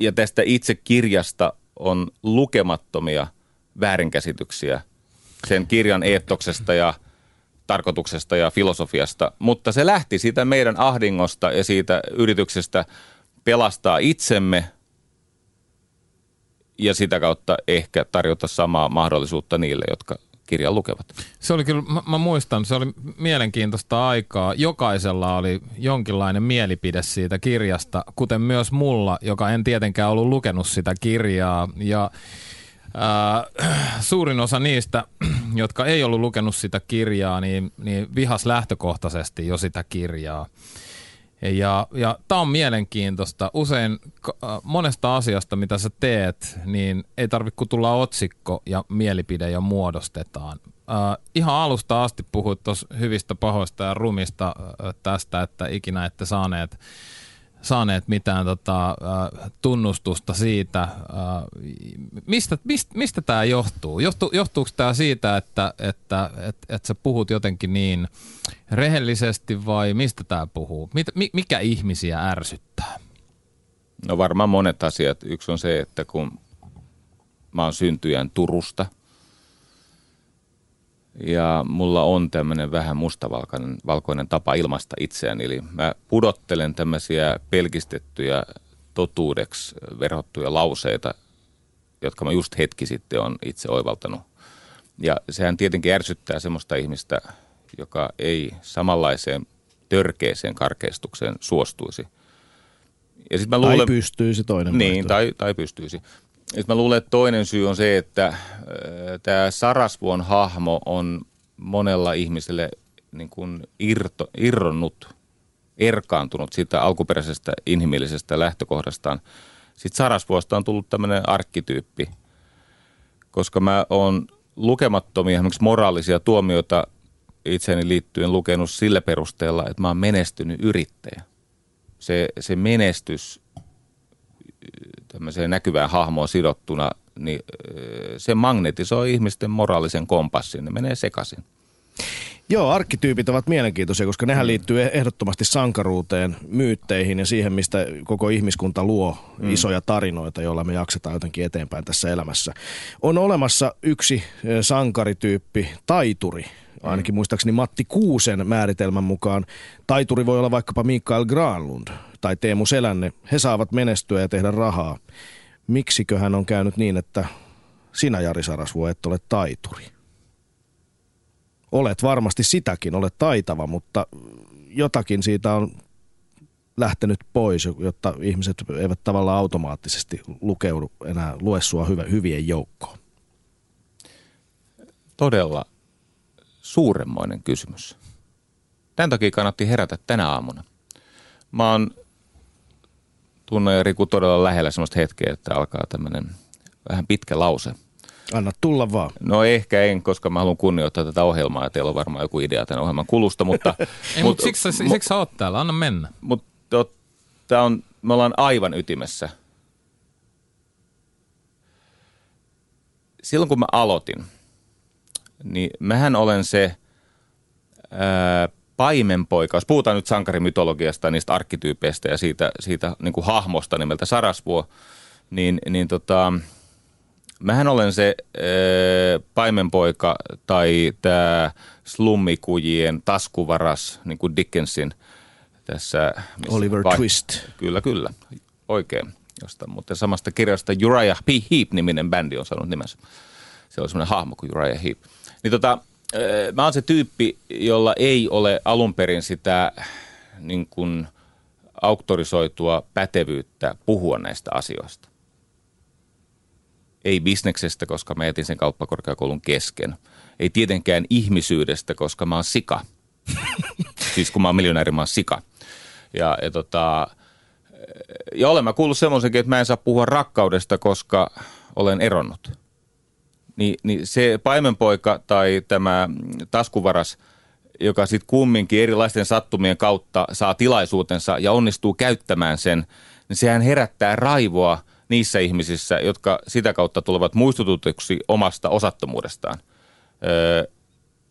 ja tästä itse kirjasta on lukemattomia väärinkäsityksiä sen kirjan eettoksesta ja tarkoituksesta ja filosofiasta, mutta se lähti siitä meidän ahdingosta ja siitä yrityksestä pelastaa itsemme ja sitä kautta ehkä tarjota samaa mahdollisuutta niille, jotka kirjan lukevat. Se oli kyllä, mä, mä muistan, se oli mielenkiintoista aikaa. Jokaisella oli jonkinlainen mielipide siitä kirjasta, kuten myös mulla, joka en tietenkään ollut lukenut sitä kirjaa. Ja äh, suurin osa niistä, jotka ei ollut lukenut sitä kirjaa, niin, niin vihas lähtökohtaisesti jo sitä kirjaa. Ja, ja tämä on mielenkiintoista. Usein äh, monesta asiasta, mitä sä teet, niin ei tarvitse tulla otsikko ja mielipide jo muodostetaan. Äh, ihan alusta asti puhuit tuossa hyvistä, pahoista ja rumista äh, tästä, että ikinä ette saaneet saaneet mitään tota, äh, tunnustusta siitä. Äh, mistä, mistä, mistä tämä johtuu? Johtu, johtuuko tämä siitä, että, että et, et sä puhut jotenkin niin rehellisesti vai mistä tämä puhuu? Mikä ihmisiä ärsyttää? No varmaan monet asiat. Yksi on se, että kun mä oon syntyjän Turusta – ja mulla on tämmöinen vähän mustavalkoinen valkoinen tapa ilmaista itseäni. Eli mä pudottelen tämmöisiä pelkistettyjä totuudeksi verhottuja lauseita, jotka mä just hetki sitten on itse oivaltanut. Ja sehän tietenkin ärsyttää semmoista ihmistä, joka ei samanlaiseen törkeeseen karkeistukseen suostuisi. Ja sit mä luulen, tai pystyisi toinen Niin, tai, tai pystyisi. Et mä luulen, että toinen syy on se, että äh, tämä Sarasvuon hahmo on monella ihmiselle niin kuin irto, irronnut, erkaantunut siitä alkuperäisestä inhimillisestä lähtökohdastaan. Sitten Sarasvuosta on tullut tämmöinen arkkityyppi, koska mä oon lukemattomia esimerkiksi moraalisia tuomioita itseeni liittyen lukenut sillä perusteella, että mä oon menestynyt yrittäjä. Se, se menestys tämmöiseen näkyvään hahmoon sidottuna, niin se magnetisoi ihmisten moraalisen kompassin, ne menee sekaisin. Joo, arkkityypit ovat mielenkiintoisia, koska nehän mm. liittyy ehdottomasti sankaruuteen, myytteihin ja siihen, mistä koko ihmiskunta luo mm. isoja tarinoita, joilla me jaksetaan jotenkin eteenpäin tässä elämässä. On olemassa yksi sankarityyppi, taituri, ainakin mm. muistaakseni Matti Kuusen määritelmän mukaan. Taituri voi olla vaikkapa Mikael Granlund tai Teemu Selänne. He saavat menestyä ja tehdä rahaa. Miksikö hän on käynyt niin, että sinä Jari Sarasvuo et ole taituri? Olet varmasti sitäkin, olet taitava, mutta jotakin siitä on lähtenyt pois, jotta ihmiset eivät tavallaan automaattisesti lukeudu enää lue sua hyvien joukkoon. Todella suuremmoinen kysymys. Tämän takia kannatti herätä tänä aamuna. Mä oon Tunne ja Riku todella lähellä sellaista hetkeä, että alkaa tämmöinen vähän pitkä lause. Anna tulla vaan. No ehkä en, koska mä haluan kunnioittaa tätä ohjelmaa ja teillä on varmaan joku idea tämän ohjelman kulusta, mutta... Ei, mut, siksi, siksi, siksi sä oot täällä, anna mennä. Mutta on, me ollaan aivan ytimessä. Silloin kun mä aloitin, niin mähän olen se ää, paimenpoika, jos puhutaan nyt sankarimytologiasta, niistä arkkityypeistä ja siitä, siitä niin kuin hahmosta nimeltä Sarasvuo, niin, niin tota, mähän olen se ää, paimenpoika tai tämä slummikujien taskuvaras, niin kuin Dickensin tässä. Oliver vai, Twist. Kyllä, kyllä. Oikein. Josta, mutta samasta kirjasta Uriah P. Heep-niminen bändi on saanut nimensä. Se on semmoinen hahmo kuin Uriah Heep. Niin tota, mä oon se tyyppi, jolla ei ole alun perin sitä niin kuin auktorisoitua pätevyyttä puhua näistä asioista. Ei bisneksestä, koska mä jätin sen kauppakorkeakoulun kesken. Ei tietenkään ihmisyydestä, koska mä oon sika. siis kun mä oon miljonääri, mä oon sika. Ja, ja, tota, ja olen mä kuullut semmoisenkin, että mä en saa puhua rakkaudesta, koska olen eronnut. Ni, niin se paimenpoika tai tämä taskuvaras – joka sitten kumminkin erilaisten sattumien kautta saa tilaisuutensa ja onnistuu käyttämään sen, niin sehän herättää raivoa niissä ihmisissä, jotka sitä kautta tulevat muistututuksi omasta osattomuudestaan.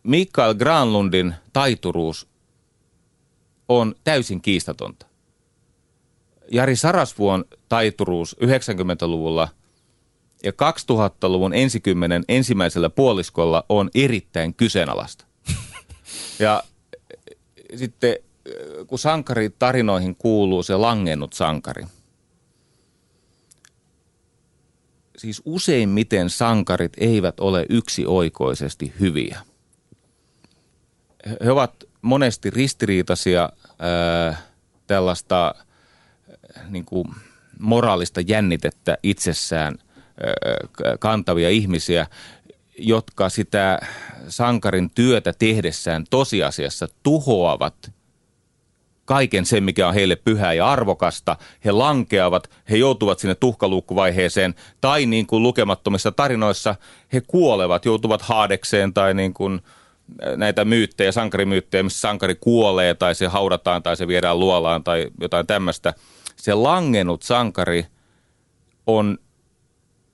Mikael Granlundin taituruus on täysin kiistatonta. Jari Sarasvuon taituruus 90-luvulla ja 2000-luvun ensikymmenen ensimmäisellä puoliskolla on erittäin kyseenalaista. Ja sitten kun sankaritarinoihin kuuluu se langennut sankari, siis useimmiten sankarit eivät ole yksioikoisesti hyviä. He ovat monesti ristiriitaisia ää, tällaista ää, niin kuin moraalista jännitettä itsessään ää, kantavia ihmisiä, jotka sitä sankarin työtä tehdessään tosiasiassa tuhoavat kaiken sen, mikä on heille pyhää ja arvokasta. He lankeavat, he joutuvat sinne tuhkaluukkuvaiheeseen tai niin kuin lukemattomissa tarinoissa he kuolevat, joutuvat haadekseen tai niin kuin näitä myyttejä, sankarimyyttejä, missä sankari kuolee tai se haudataan tai se viedään luolaan tai jotain tämmöistä. Se langennut sankari on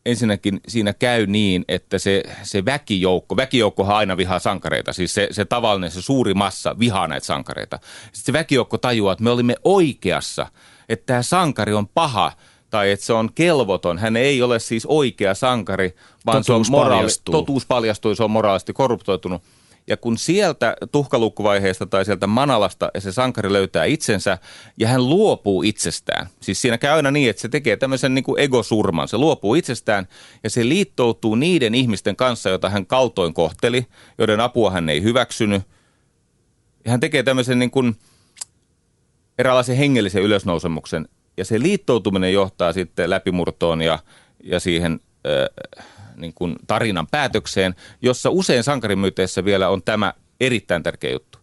ensinnäkin siinä käy niin, että se, se väkijoukko, väkijoukkohan aina vihaa sankareita, siis se, se tavallinen, se suuri massa vihaa näitä sankareita. Sitten se väkijoukko tajuaa, että me olimme oikeassa, että tämä sankari on paha tai että se on kelvoton. Hän ei ole siis oikea sankari, vaan totuus se on moraali, paljastuu. totuus paljastuu, se on moraalisesti korruptoitunut. Ja kun sieltä tuhkalukkuvaiheesta tai sieltä manalasta se sankari löytää itsensä ja hän luopuu itsestään. Siis siinä käy aina niin, että se tekee tämmöisen niin kuin egosurman. Se luopuu itsestään ja se liittoutuu niiden ihmisten kanssa, joita hän kaltoin kohteli, joiden apua hän ei hyväksynyt. Ja hän tekee tämmöisen niin kuin eräänlaisen hengellisen ylösnousemuksen. Ja se liittoutuminen johtaa sitten läpimurtoon ja, ja siihen... Äh, niin kuin tarinan päätökseen, jossa usein sankarimyyteissä vielä on tämä erittäin tärkeä juttu.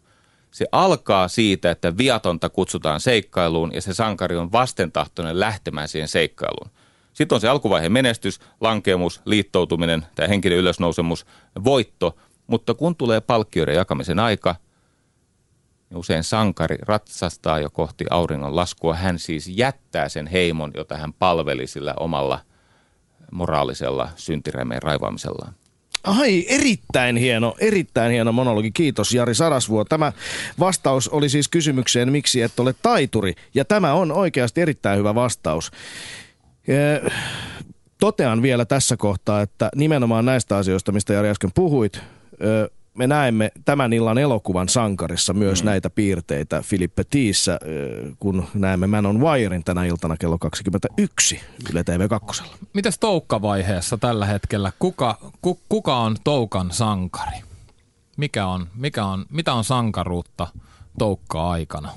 Se alkaa siitä, että viatonta kutsutaan seikkailuun ja se sankari on vastentahtoinen lähtemään siihen seikkailuun. Sitten on se alkuvaiheen menestys, lankemus, liittoutuminen, tämä henkinen ylösnousemus, voitto. Mutta kun tulee palkkioiden jakamisen aika, niin usein sankari ratsastaa jo kohti auringon laskua. Hän siis jättää sen heimon, jota hän palveli sillä omalla moraalisella syntiremeen raivaamisellaan. Ai, erittäin hieno, erittäin hieno monologi. Kiitos Jari Sarasvuo. Tämä vastaus oli siis kysymykseen, miksi et ole taituri. Ja tämä on oikeasti erittäin hyvä vastaus. Totean vielä tässä kohtaa, että nimenomaan näistä asioista, mistä Jari äsken puhuit, me näemme tämän illan elokuvan sankarissa myös mm. näitä piirteitä Filippe Tiissä, kun näemme Man on Wirein tänä iltana kello 21 Yle TV2. Mitäs toukkavaiheessa tällä hetkellä? Kuka, ku, kuka on toukan sankari? Mikä on, mikä on, mitä on sankaruutta toukka-aikana?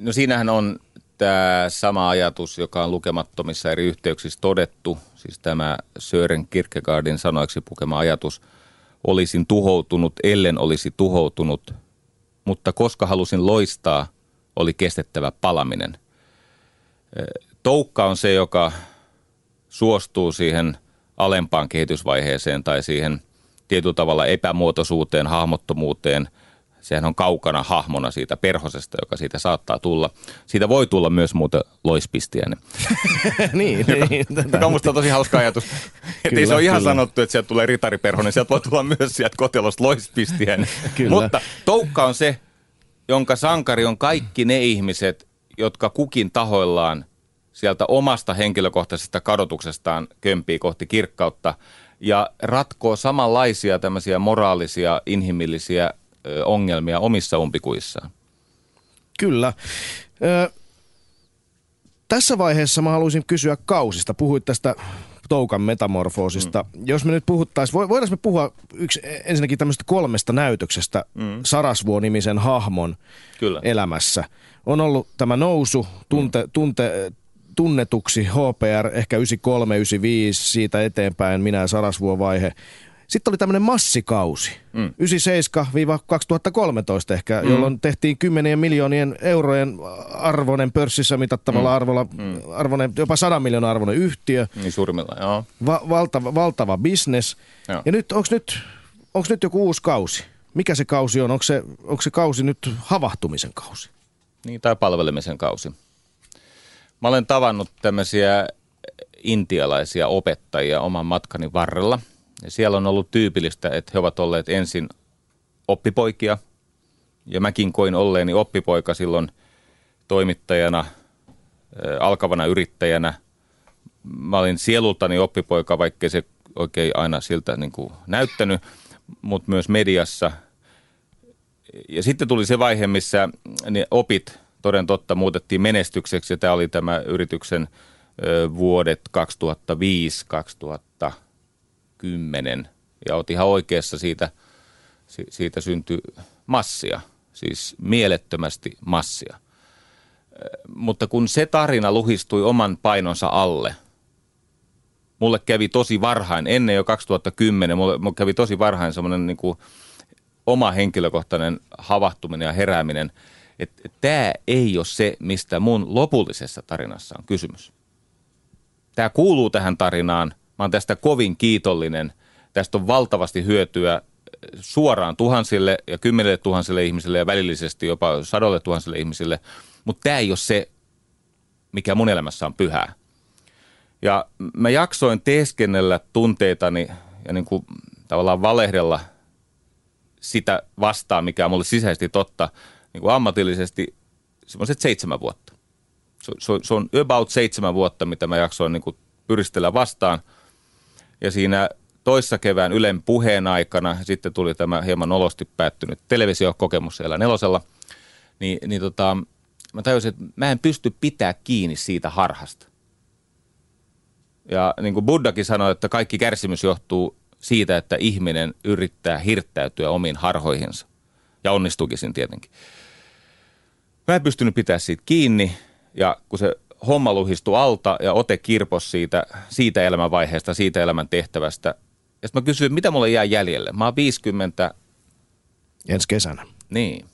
No siinähän on tämä sama ajatus, joka on lukemattomissa eri yhteyksissä todettu, siis tämä Sören Kierkegaardin sanoiksi pukema ajatus, olisin tuhoutunut, ellen olisi tuhoutunut, mutta koska halusin loistaa, oli kestettävä palaminen. Toukka on se, joka suostuu siihen alempaan kehitysvaiheeseen tai siihen tietyllä tavalla epämuotoisuuteen, hahmottomuuteen – sehän on kaukana hahmona siitä perhosesta, joka siitä saattaa tulla. Siitä voi tulla myös muuta loispistiäinen. niin, joka, niin. Joka on musta tosi hauska ajatus. Että ei se ole ihan kyllä. sanottu, että sieltä tulee ritariperhonen, sieltä voi tulla myös sieltä kotelosta loispistiäinen. Mutta toukka on se, jonka sankari on kaikki ne ihmiset, jotka kukin tahoillaan sieltä omasta henkilökohtaisesta kadotuksestaan kömpii kohti kirkkautta ja ratkoo samanlaisia tämmöisiä moraalisia, inhimillisiä ongelmia omissa umpikuissaan. Kyllä. Ö, tässä vaiheessa mä haluaisin kysyä kausista. Puhuit tästä toukan metamorfoosista. Mm. Jos me nyt puhuttaisiin, voidaanko me puhua yksi, ensinnäkin tämmöistä kolmesta näytöksestä mm. Sarasvuo-nimisen hahmon Kyllä. elämässä. On ollut tämä nousu, tunte, mm. tunte, tunnetuksi HPR, ehkä 93, 95, siitä eteenpäin minä ja Sarasvuo vaihe. Sitten oli tämmöinen massikausi, mm. 97-2013 ehkä, mm. jolloin tehtiin kymmenien miljoonien eurojen arvoinen pörssissä mitattavalla mm. arvolla, mm. arvoinen, jopa 100 miljoonaa arvoinen yhtiö. Niin suurimmilla, joo. Va- valtava, valtava. Joo. Ja nyt, onko nyt, onks nyt joku uusi kausi? Mikä se kausi on? Onko se, onko se kausi nyt havahtumisen kausi? Niin, tai palvelemisen kausi. Mä olen tavannut tämmöisiä intialaisia opettajia oman matkani varrella – siellä on ollut tyypillistä, että he ovat olleet ensin oppipoikia, ja mäkin koin olleeni oppipoika silloin toimittajana, alkavana yrittäjänä. Mä olin sielultani oppipoika, vaikkei se oikein aina siltä niin kuin näyttänyt, mutta myös mediassa. Ja sitten tuli se vaihe, missä ne opit toden totta muutettiin menestykseksi, ja tämä oli tämä yrityksen vuodet 2005 2000 kymmenen. Ja oot ihan oikeassa siitä, siitä syntyi massia, siis mielettömästi massia. Mutta kun se tarina luhistui oman painonsa alle, mulle kävi tosi varhain, ennen jo 2010, mulle, mulle kävi tosi varhain semmoinen niin kuin oma henkilökohtainen havahtuminen ja herääminen, että tämä ei ole se, mistä mun lopullisessa tarinassa on kysymys. Tämä kuuluu tähän tarinaan – Mä oon tästä kovin kiitollinen. Tästä on valtavasti hyötyä suoraan tuhansille ja kymmenille tuhansille ihmisille ja välillisesti jopa sadolle tuhansille ihmisille. Mutta tämä ei ole se, mikä mun elämässä on pyhää. Ja mä jaksoin teeskennellä tunteitani ja niin kuin tavallaan valehdella sitä vastaan, mikä on mulle sisäisesti totta, niin kuin ammatillisesti semmoiset seitsemän vuotta. Se, se, se on about seitsemän vuotta, mitä mä jaksoin niin kuin pyristellä vastaan – ja siinä toissa kevään Ylen puheen aikana, sitten tuli tämä hieman olosti päättynyt televisiokokemus siellä nelosella, niin, niin tota, mä tajusin, että mä en pysty pitää kiinni siitä harhasta. Ja niin kuin Buddhakin sanoi, että kaikki kärsimys johtuu siitä, että ihminen yrittää hirttäytyä omiin harhoihinsa. Ja onnistuukin tietenkin. Mä en pystynyt pitää siitä kiinni ja kun se homma luhistui alta ja ote kirpos siitä, siitä elämänvaiheesta, siitä elämän tehtävästä. Ja sitten mä kysyin, mitä mulle jää jäljelle? Mä oon 50. Ensi kesänä. Niin.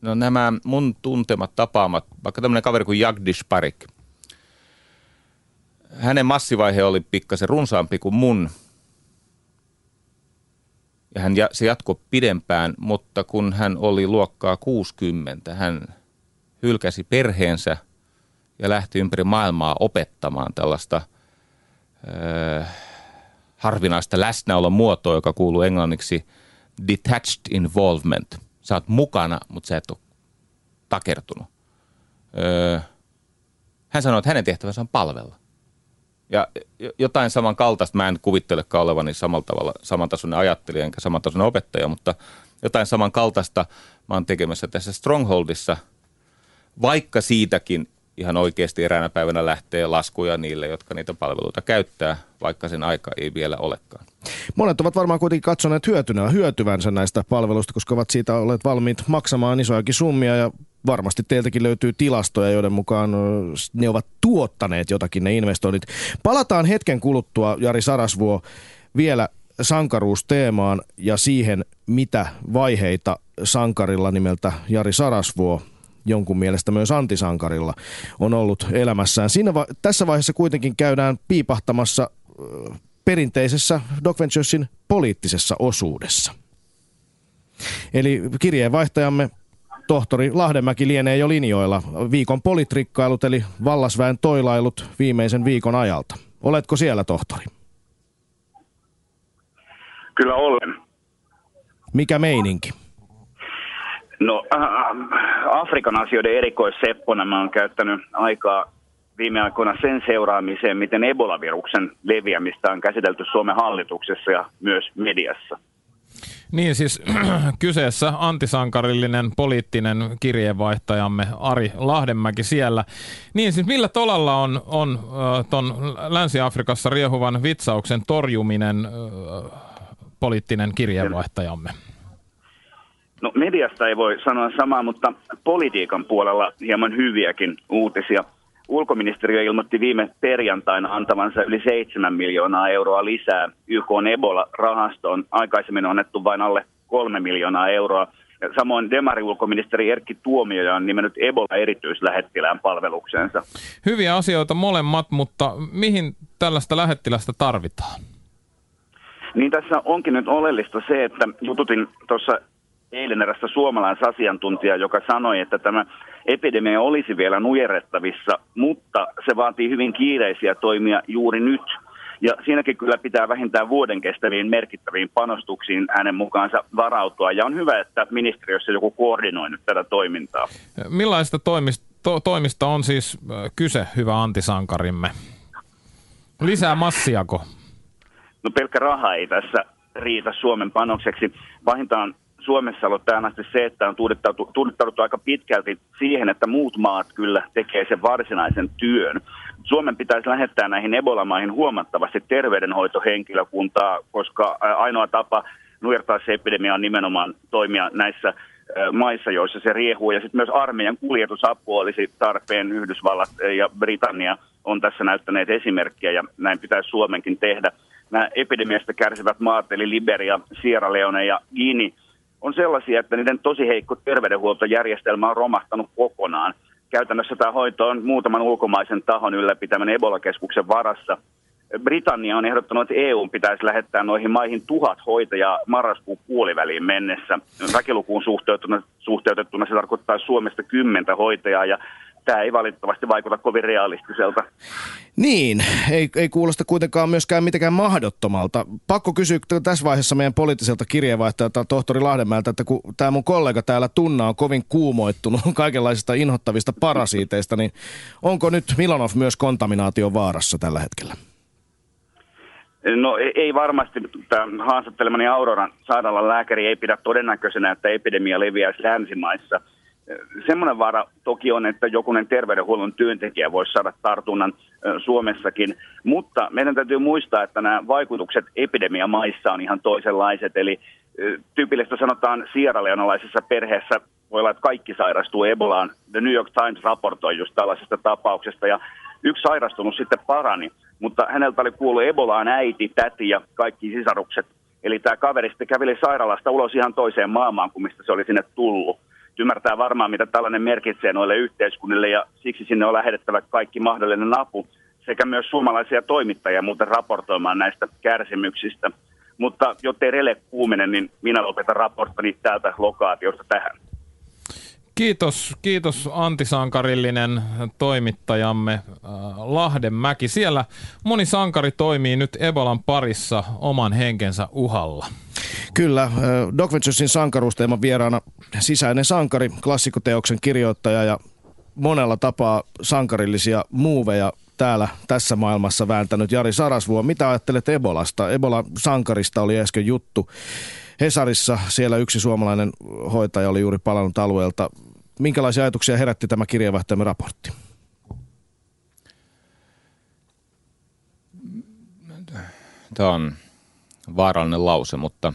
No nämä mun tuntemat tapaamat, vaikka tämmöinen kaveri kuin Jagdish Parik. Hänen massivaihe oli pikkasen runsaampi kuin mun. Ja hän, se jatkoi pidempään, mutta kun hän oli luokkaa 60, hän – hylkäsi perheensä ja lähti ympäri maailmaa opettamaan tällaista ö, harvinaista läsnäolon muotoa, joka kuuluu englanniksi detached involvement. Sä oot mukana, mutta sä et ole takertunut. Ö, hän sanoi, että hänen tehtävänsä on palvella. Ja jotain samankaltaista, mä en kuvittelekaan olevani samalla tavalla samantasoinen ajattelija enkä samantasoinen opettaja, mutta jotain samankaltaista mä oon tekemässä tässä Strongholdissa – vaikka siitäkin ihan oikeasti eräänä päivänä lähtee laskuja niille, jotka niitä palveluita käyttää, vaikka sen aika ei vielä olekaan. Monet ovat varmaan kuitenkin katsoneet hyötynä, hyötyvänsä näistä palveluista, koska ovat siitä olleet valmiit maksamaan isojakin summia ja varmasti teiltäkin löytyy tilastoja, joiden mukaan ne ovat tuottaneet jotakin ne investoinnit. Palataan hetken kuluttua, Jari Sarasvuo, vielä sankaruusteemaan ja siihen, mitä vaiheita sankarilla nimeltä Jari Sarasvuo jonkun mielestä myös antisankarilla on ollut elämässään. Siinä va- tässä vaiheessa kuitenkin käydään piipahtamassa äh, perinteisessä Doc Venturesin poliittisessa osuudessa. Eli kirjeenvaihtajamme tohtori Lahdenmäki lienee jo linjoilla. Viikon politrikkailut eli vallasväen toilailut viimeisen viikon ajalta. Oletko siellä, tohtori? Kyllä olen. Mikä meininki? No äh, Afrikan asioiden erikoisseppona mä oon käyttänyt aikaa viime aikoina sen seuraamiseen, miten Ebola-viruksen leviämistä on käsitelty Suomen hallituksessa ja myös mediassa. Niin siis kyseessä antisankarillinen poliittinen kirjeenvaihtajamme Ari Lahdenmäki siellä. Niin siis millä tolalla on, on äh, ton Länsi-Afrikassa riehuvan vitsauksen torjuminen äh, poliittinen kirjeenvaihtajamme? No mediasta ei voi sanoa samaa, mutta politiikan puolella hieman hyviäkin uutisia. Ulkoministeriö ilmoitti viime perjantaina antavansa yli 7 miljoonaa euroa lisää YK Ebola-rahastoon. Aikaisemmin on annettu vain alle 3 miljoonaa euroa. Ja samoin Demari-ulkoministeri Erkki Tuomioja on nimennyt Ebola-erityislähettilään palveluksensa. Hyviä asioita molemmat, mutta mihin tällaista lähettilästä tarvitaan? Niin tässä onkin nyt oleellista se, että jututin tuossa eilen erästä suomalaisasiantuntijaa, joka sanoi, että tämä epidemia olisi vielä nujerrettavissa, mutta se vaatii hyvin kiireisiä toimia juuri nyt. Ja siinäkin kyllä pitää vähintään vuoden kestäviin merkittäviin panostuksiin hänen mukaansa varautua. Ja on hyvä, että ministeriössä joku koordinoi nyt tätä toimintaa. Millaista toimista, to, toimista on siis kyse, hyvä antisankarimme? Lisää massiako? No pelkkä raha ei tässä riitä Suomen panokseksi. Pahintaan Suomessa ollut tähän asti se, että on tuudittauduttu aika pitkälti siihen, että muut maat kyllä tekee sen varsinaisen työn. Suomen pitäisi lähettää näihin Ebola-maihin huomattavasti terveydenhoitohenkilökuntaa, koska ainoa tapa nujertaa se epidemia on nimenomaan toimia näissä maissa, joissa se riehuu. Ja sitten myös armeijan kuljetusapu olisi tarpeen. Yhdysvallat ja Britannia on tässä näyttäneet esimerkkiä ja näin pitäisi Suomenkin tehdä. Nämä epidemiasta kärsivät maat, eli Liberia, Sierra Leone ja Guinea, on sellaisia, että niiden tosi heikko terveydenhuoltojärjestelmä on romahtanut kokonaan. Käytännössä tämä hoito on muutaman ulkomaisen tahon ylläpitämän Ebola-keskuksen varassa. Britannia on ehdottanut, että EU pitäisi lähettää noihin maihin tuhat hoitajaa marraskuun puoliväliin mennessä. Väkilukuun suhteutettuna, suhteutettuna se tarkoittaa Suomesta kymmentä hoitajaa ja tämä ei valitettavasti vaikuta kovin realistiselta. Niin, ei, ei kuulosta kuitenkaan myöskään mitenkään mahdottomalta. Pakko kysyä tässä vaiheessa meidän poliittiselta kirjeenvaihtajalta tohtori Lahdenmäeltä, että kun tämä mun kollega täällä Tunna on kovin kuumoittunut kaikenlaisista inhottavista parasiiteista, niin onko nyt Milanov myös kontaminaation vaarassa tällä hetkellä? No ei varmasti. Tämä haastattelemani Auroran sairaalan lääkäri ei pidä todennäköisenä, että epidemia leviäisi länsimaissa – Semmoinen vaara toki on, että jokunen terveydenhuollon työntekijä voisi saada tartunnan Suomessakin, mutta meidän täytyy muistaa, että nämä vaikutukset epidemiamaissa on ihan toisenlaiset. Eli tyypillistä sanotaan sieraleonalaisessa perheessä voi olla, että kaikki sairastuu Ebolaan. The New York Times raportoi just tällaisesta tapauksesta ja yksi sairastunut sitten parani, mutta häneltä oli kuullut Ebolaan äiti, täti ja kaikki sisarukset. Eli tämä kaveri sitten käveli sairaalasta ulos ihan toiseen maailmaan kuin mistä se oli sinne tullut ymmärtää varmaan, mitä tällainen merkitsee noille yhteiskunnille ja siksi sinne on lähetettävä kaikki mahdollinen apu sekä myös suomalaisia toimittajia muuten raportoimaan näistä kärsimyksistä. Mutta jottei rele kuumene, niin minä lopetan raporttani täältä lokaatiosta tähän. Kiitos, kiitos antisankarillinen toimittajamme äh, Lahdenmäki. Siellä moni sankari toimii nyt Ebolan parissa oman henkensä uhalla. Kyllä, äh, Doc Venturesin sankaruusteeman vieraana sisäinen sankari, klassikoteoksen kirjoittaja ja monella tapaa sankarillisia muuveja täällä tässä maailmassa vääntänyt Jari Sarasvuo. Mitä ajattelet Ebolasta? Ebola-sankarista oli äsken juttu. Hesarissa siellä yksi suomalainen hoitaja oli juuri palannut alueelta. Minkälaisia ajatuksia herätti tämä kirjeenvaihtajamme raportti? Tämä on vaarallinen lause, mutta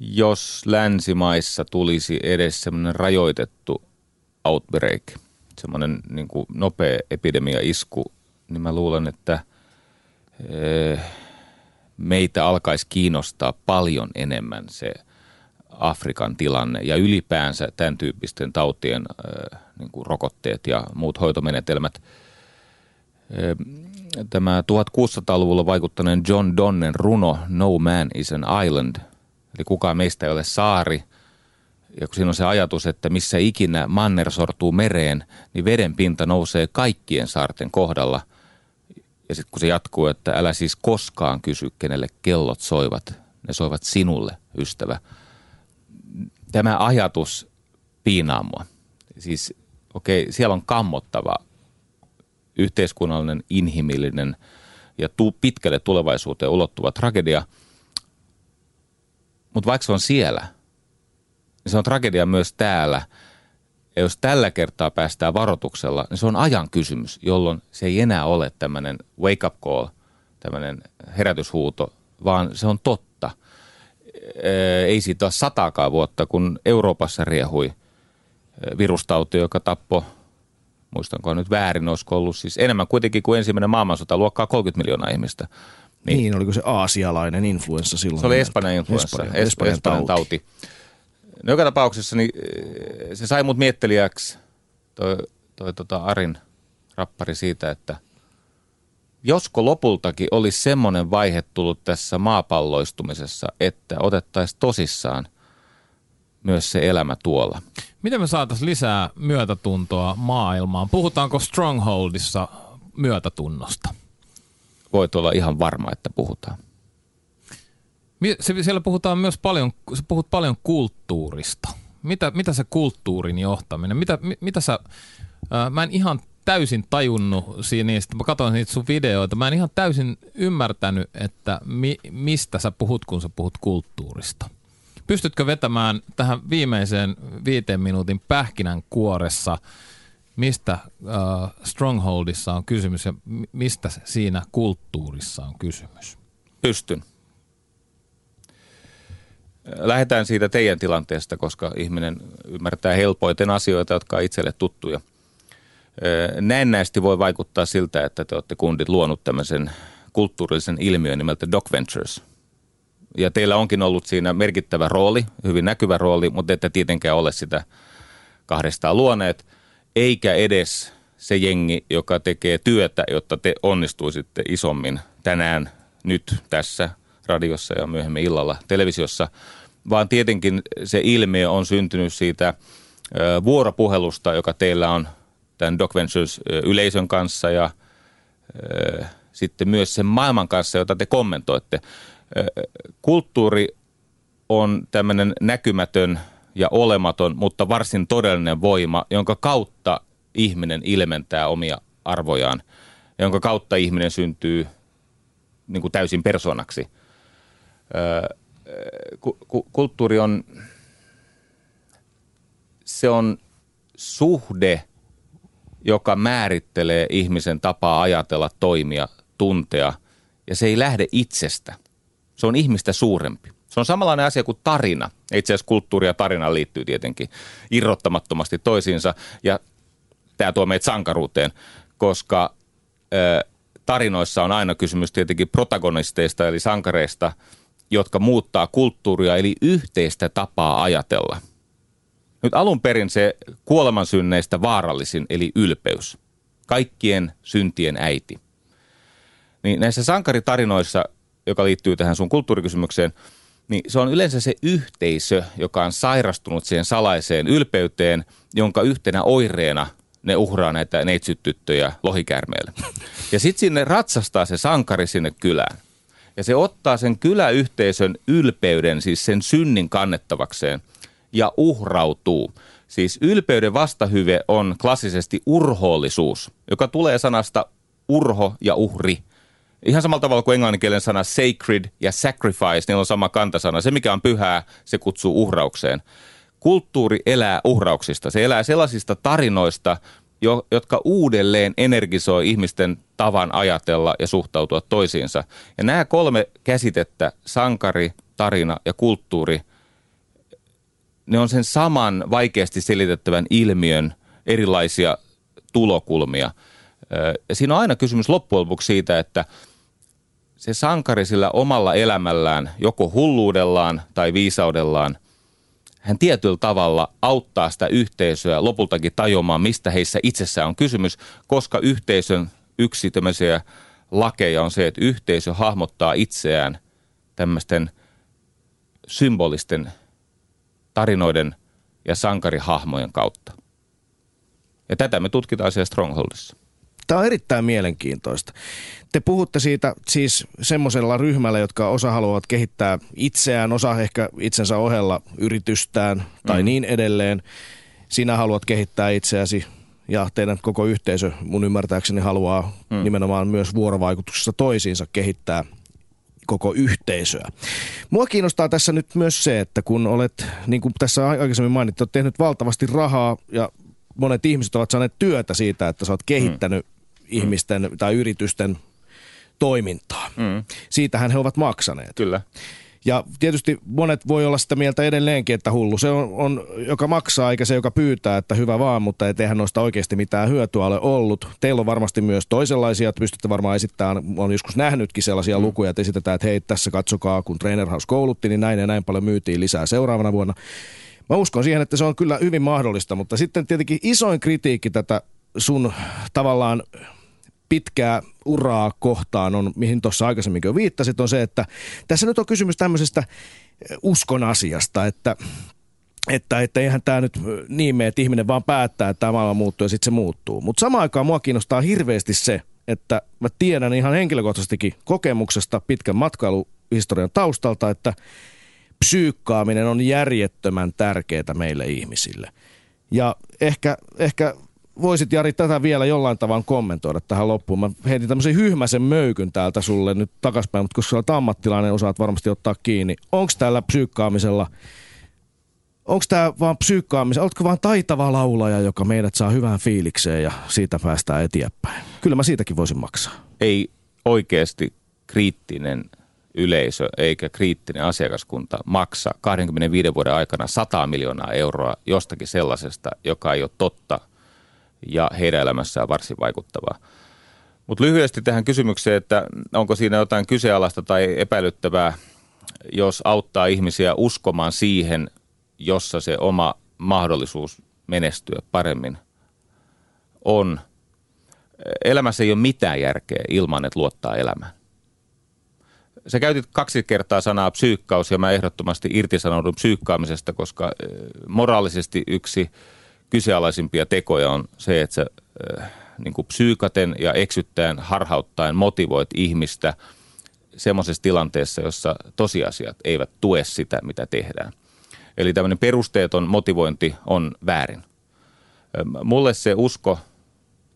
jos länsimaissa tulisi edes semmoinen rajoitettu outbreak, semmoinen niin kuin nopea epidemia-isku, niin mä luulen, että eh, meitä alkaisi kiinnostaa paljon enemmän se – Afrikan tilanne ja ylipäänsä tämän tyyppisten tautien äh, niin kuin rokotteet ja muut hoitomenetelmät. Tämä 1600-luvulla vaikuttaneen John Donnen runo No Man is an Island, eli kukaan meistä ei ole saari, ja kun siinä on se ajatus, että missä ikinä manner sortuu mereen, niin veden pinta nousee kaikkien saarten kohdalla. Ja sitten kun se jatkuu, että älä siis koskaan kysy, kenelle kellot soivat, ne soivat sinulle, ystävä – tämä ajatus piinaa mua. Siis okei, okay, siellä on kammottava yhteiskunnallinen, inhimillinen ja tu- pitkälle tulevaisuuteen ulottuva tragedia, Mutta vaikka se on siellä, niin se on tragedia myös täällä. Ja jos tällä kertaa päästään varoituksella, niin se on ajan kysymys, jolloin se ei enää ole tämmöinen wake up call, tämmöinen herätyshuuto, vaan se on totta. Ei siitä ole sataakaan vuotta, kun Euroopassa riehui virustauti, joka tappoi muistanko nyt väärin, olisiko ollut siis enemmän kuitenkin kuin ensimmäinen maailmansota, luokkaa 30 miljoonaa ihmistä. Niin, niin oliko se aasialainen influenssa silloin? Se oli Espanjan influenssa, Espanja, Espanjan, Espanjan tauti. tauti. No joka tapauksessa niin eh, se sai mut miettelijäksi toi, toi tota Arin rappari siitä, että josko lopultakin olisi semmoinen vaihe tullut tässä maapalloistumisessa, että otettaisiin tosissaan myös se elämä tuolla. Miten me saataisiin lisää myötätuntoa maailmaan? Puhutaanko Strongholdissa myötätunnosta? Voit olla ihan varma, että puhutaan. Siellä puhutaan myös paljon, puhut paljon kulttuurista. Mitä, mitä se kulttuurin johtaminen, mitä, mitä sä, ää, mä en ihan täysin tajunnut siinä niistä, mä katsoin niitä sun videoita, mä en ihan täysin ymmärtänyt, että mi, mistä sä puhut, kun sä puhut kulttuurista. Pystytkö vetämään tähän viimeiseen viiteen minuutin pähkinän kuoressa, mistä äh, Strongholdissa on kysymys ja mistä siinä kulttuurissa on kysymys? Pystyn. Lähdetään siitä teidän tilanteesta, koska ihminen ymmärtää helpoiten asioita, jotka on itselle tuttuja. Näennäisesti voi vaikuttaa siltä, että te olette kundit luonut tämmöisen kulttuurillisen ilmiön nimeltä Doc Ventures – ja teillä onkin ollut siinä merkittävä rooli, hyvin näkyvä rooli, mutta ette tietenkään ole sitä kahdestaan luoneet, eikä edes se jengi, joka tekee työtä, jotta te onnistuisitte isommin tänään, nyt, tässä radiossa ja myöhemmin illalla televisiossa, vaan tietenkin se ilmiö on syntynyt siitä vuoropuhelusta, joka teillä on tämän Doc Ventures yleisön kanssa ja sitten myös sen maailman kanssa, jota te kommentoitte kulttuuri on tämmöinen näkymätön ja olematon, mutta varsin todellinen voima, jonka kautta ihminen ilmentää omia arvojaan, jonka kautta ihminen syntyy niin kuin täysin persoonaksi. Kulttuuri on, se on suhde, joka määrittelee ihmisen tapaa ajatella, toimia, tuntea, ja se ei lähde itsestä. Se on ihmistä suurempi. Se on samanlainen asia kuin tarina. Itse asiassa kulttuuri ja tarina liittyy tietenkin irrottamattomasti toisiinsa. Ja tämä tuo meitä sankaruuteen, koska ö, tarinoissa on aina kysymys tietenkin protagonisteista eli sankareista, jotka muuttaa kulttuuria eli yhteistä tapaa ajatella. Nyt alun perin se kuolemansynneistä vaarallisin eli ylpeys. Kaikkien syntien äiti. Niin näissä sankaritarinoissa joka liittyy tähän sun kulttuurikysymykseen, niin se on yleensä se yhteisö, joka on sairastunut siihen salaiseen ylpeyteen, jonka yhtenä oireena ne uhraa näitä neitsyttyttöjä lohikäärmeille. Ja sitten sinne ratsastaa se sankari sinne kylään. Ja se ottaa sen kyläyhteisön ylpeyden, siis sen synnin kannettavakseen, ja uhrautuu. Siis ylpeyden vastahyve on klassisesti urhoollisuus, joka tulee sanasta urho ja uhri – Ihan samalla tavalla kuin englanninkielen sana sacred ja sacrifice, niillä on sama kantasana. Se, mikä on pyhää, se kutsuu uhraukseen. Kulttuuri elää uhrauksista. Se elää sellaisista tarinoista, jo, jotka uudelleen energisoi ihmisten tavan ajatella ja suhtautua toisiinsa. Ja nämä kolme käsitettä, sankari, tarina ja kulttuuri, ne on sen saman vaikeasti selitettävän ilmiön erilaisia tulokulmia. Ja siinä on aina kysymys loppujen lopuksi siitä, että – se sankari sillä omalla elämällään, joko hulluudellaan tai viisaudellaan, hän tietyllä tavalla auttaa sitä yhteisöä lopultakin tajumaan, mistä heissä itsessään on kysymys, koska yhteisön yksi tämmöisiä lakeja on se, että yhteisö hahmottaa itseään tämmöisten symbolisten tarinoiden ja sankarihahmojen kautta. Ja tätä me tutkitaan siellä Strongholdissa. Tämä on erittäin mielenkiintoista. Te puhutte siitä siis semmoisella ryhmällä, jotka osa haluavat kehittää itseään, osa ehkä itsensä ohella yritystään tai mm. niin edelleen. Sinä haluat kehittää itseäsi ja teidän koko yhteisö mun ymmärtääkseni haluaa mm. nimenomaan myös vuorovaikutuksessa toisiinsa kehittää koko yhteisöä. Mua kiinnostaa tässä nyt myös se, että kun olet, niin kuin tässä aikaisemmin mainittu, olet tehnyt valtavasti rahaa ja monet ihmiset ovat saaneet työtä siitä, että sä oot kehittänyt mm. Ihmisten tai yritysten toimintaa. Mm. Siitähän he ovat maksaneet. Kyllä. Ja tietysti monet voi olla sitä mieltä edelleenkin, että hullu se on, on joka maksaa eikä se, joka pyytää, että hyvä vaan, mutta eihän noista oikeasti mitään hyötyä ole ollut. Teillä on varmasti myös toisenlaisia, että pystytte varmaan esittämään, on joskus nähnytkin sellaisia mm. lukuja, että esitetään, että hei tässä katsokaa, kun Trainer House koulutti, niin näin ja näin paljon myytiin lisää seuraavana vuonna. Mä uskon siihen, että se on kyllä hyvin mahdollista, mutta sitten tietenkin isoin kritiikki tätä sun tavallaan pitkää uraa kohtaan on, mihin tuossa aikaisemmin jo viittasit, on se, että tässä nyt on kysymys tämmöisestä eh, uskon asiasta, että että, että eihän tämä nyt niin mene, että ihminen vaan päättää, että tämä maailma muuttuu ja sitten se muuttuu. Mutta samaan aikaan mua kiinnostaa hirveästi se, että mä tiedän ihan henkilökohtaisestikin kokemuksesta pitkän matkailuhistorian taustalta, että psyykkaaminen on järjettömän tärkeää meille ihmisille. Ja ehkä, ehkä voisit Jari tätä vielä jollain tavalla kommentoida tähän loppuun. Mä heitin tämmöisen hyhmäisen möykyn täältä sulle nyt takaspäin, mutta koska olet ammattilainen, osaat varmasti ottaa kiinni. Onko tällä psyykkaamisella, onko tämä vaan psyykkaamisella, oletko vaan taitava laulaja, joka meidät saa hyvään fiilikseen ja siitä päästään eteenpäin? Kyllä mä siitäkin voisin maksaa. Ei oikeasti kriittinen yleisö eikä kriittinen asiakaskunta maksa 25 vuoden aikana 100 miljoonaa euroa jostakin sellaisesta, joka ei ole totta – ja heidän elämässään varsin vaikuttavaa. Mutta lyhyesti tähän kysymykseen, että onko siinä jotain kyseenalaista tai epäilyttävää, jos auttaa ihmisiä uskomaan siihen, jossa se oma mahdollisuus menestyä paremmin on. Elämässä ei ole mitään järkeä ilman, että luottaa elämään. Sä käytit kaksi kertaa sanaa psyykkaus ja mä ehdottomasti irtisanoudun psyykkaamisesta, koska moraalisesti yksi – kyseenalaisimpia tekoja on se, että sä äh, niin kuin psyykaten ja eksyttäen, harhauttaen motivoit ihmistä semmoisessa tilanteessa, jossa tosiasiat eivät tue sitä, mitä tehdään. Eli tämmöinen perusteeton motivointi on väärin. Mulle se usko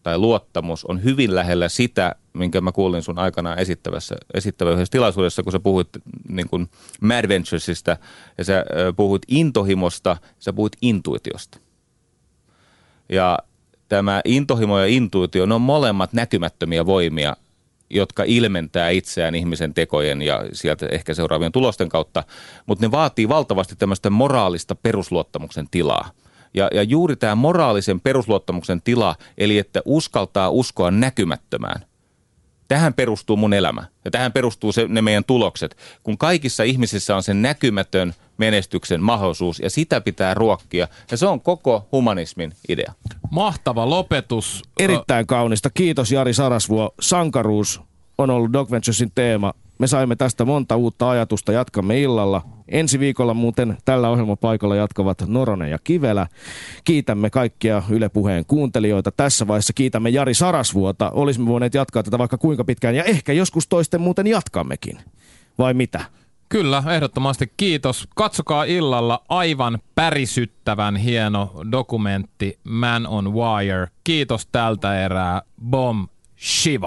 tai luottamus on hyvin lähellä sitä, minkä mä kuulin sun aikanaan esittävässä, esittävässä tilaisuudessa, kun sä puhuit niin kuin Mad Venturesista ja sä puhuit intohimosta, sä puhuit intuitiosta. Ja tämä intohimo ja intuitio, ne on molemmat näkymättömiä voimia, jotka ilmentää itseään ihmisen tekojen ja sieltä ehkä seuraavien tulosten kautta, mutta ne vaatii valtavasti tämmöistä moraalista perusluottamuksen tilaa. Ja, ja juuri tämä moraalisen perusluottamuksen tila, eli että uskaltaa uskoa näkymättömään, Tähän perustuu mun elämä ja tähän perustuu se, ne meidän tulokset. Kun kaikissa ihmisissä on se näkymätön menestyksen mahdollisuus ja sitä pitää ruokkia. Ja se on koko humanismin idea. Mahtava lopetus. Erittäin kaunista. Kiitos Jari Sarasvuo. Sankaruus on ollut Dog Venturesin teema. Me saimme tästä monta uutta ajatusta. Jatkamme illalla. Ensi viikolla muuten tällä ohjelmapaikalla jatkavat Noronen ja Kivelä. Kiitämme kaikkia Yle Puheen kuuntelijoita. Tässä vaiheessa kiitämme Jari Sarasvuota. Olisimme voineet jatkaa tätä vaikka kuinka pitkään ja ehkä joskus toisten muuten jatkammekin. Vai mitä? Kyllä, ehdottomasti kiitos. Katsokaa illalla aivan pärisyttävän hieno dokumentti Man on Wire. Kiitos tältä erää. Bom Shiva.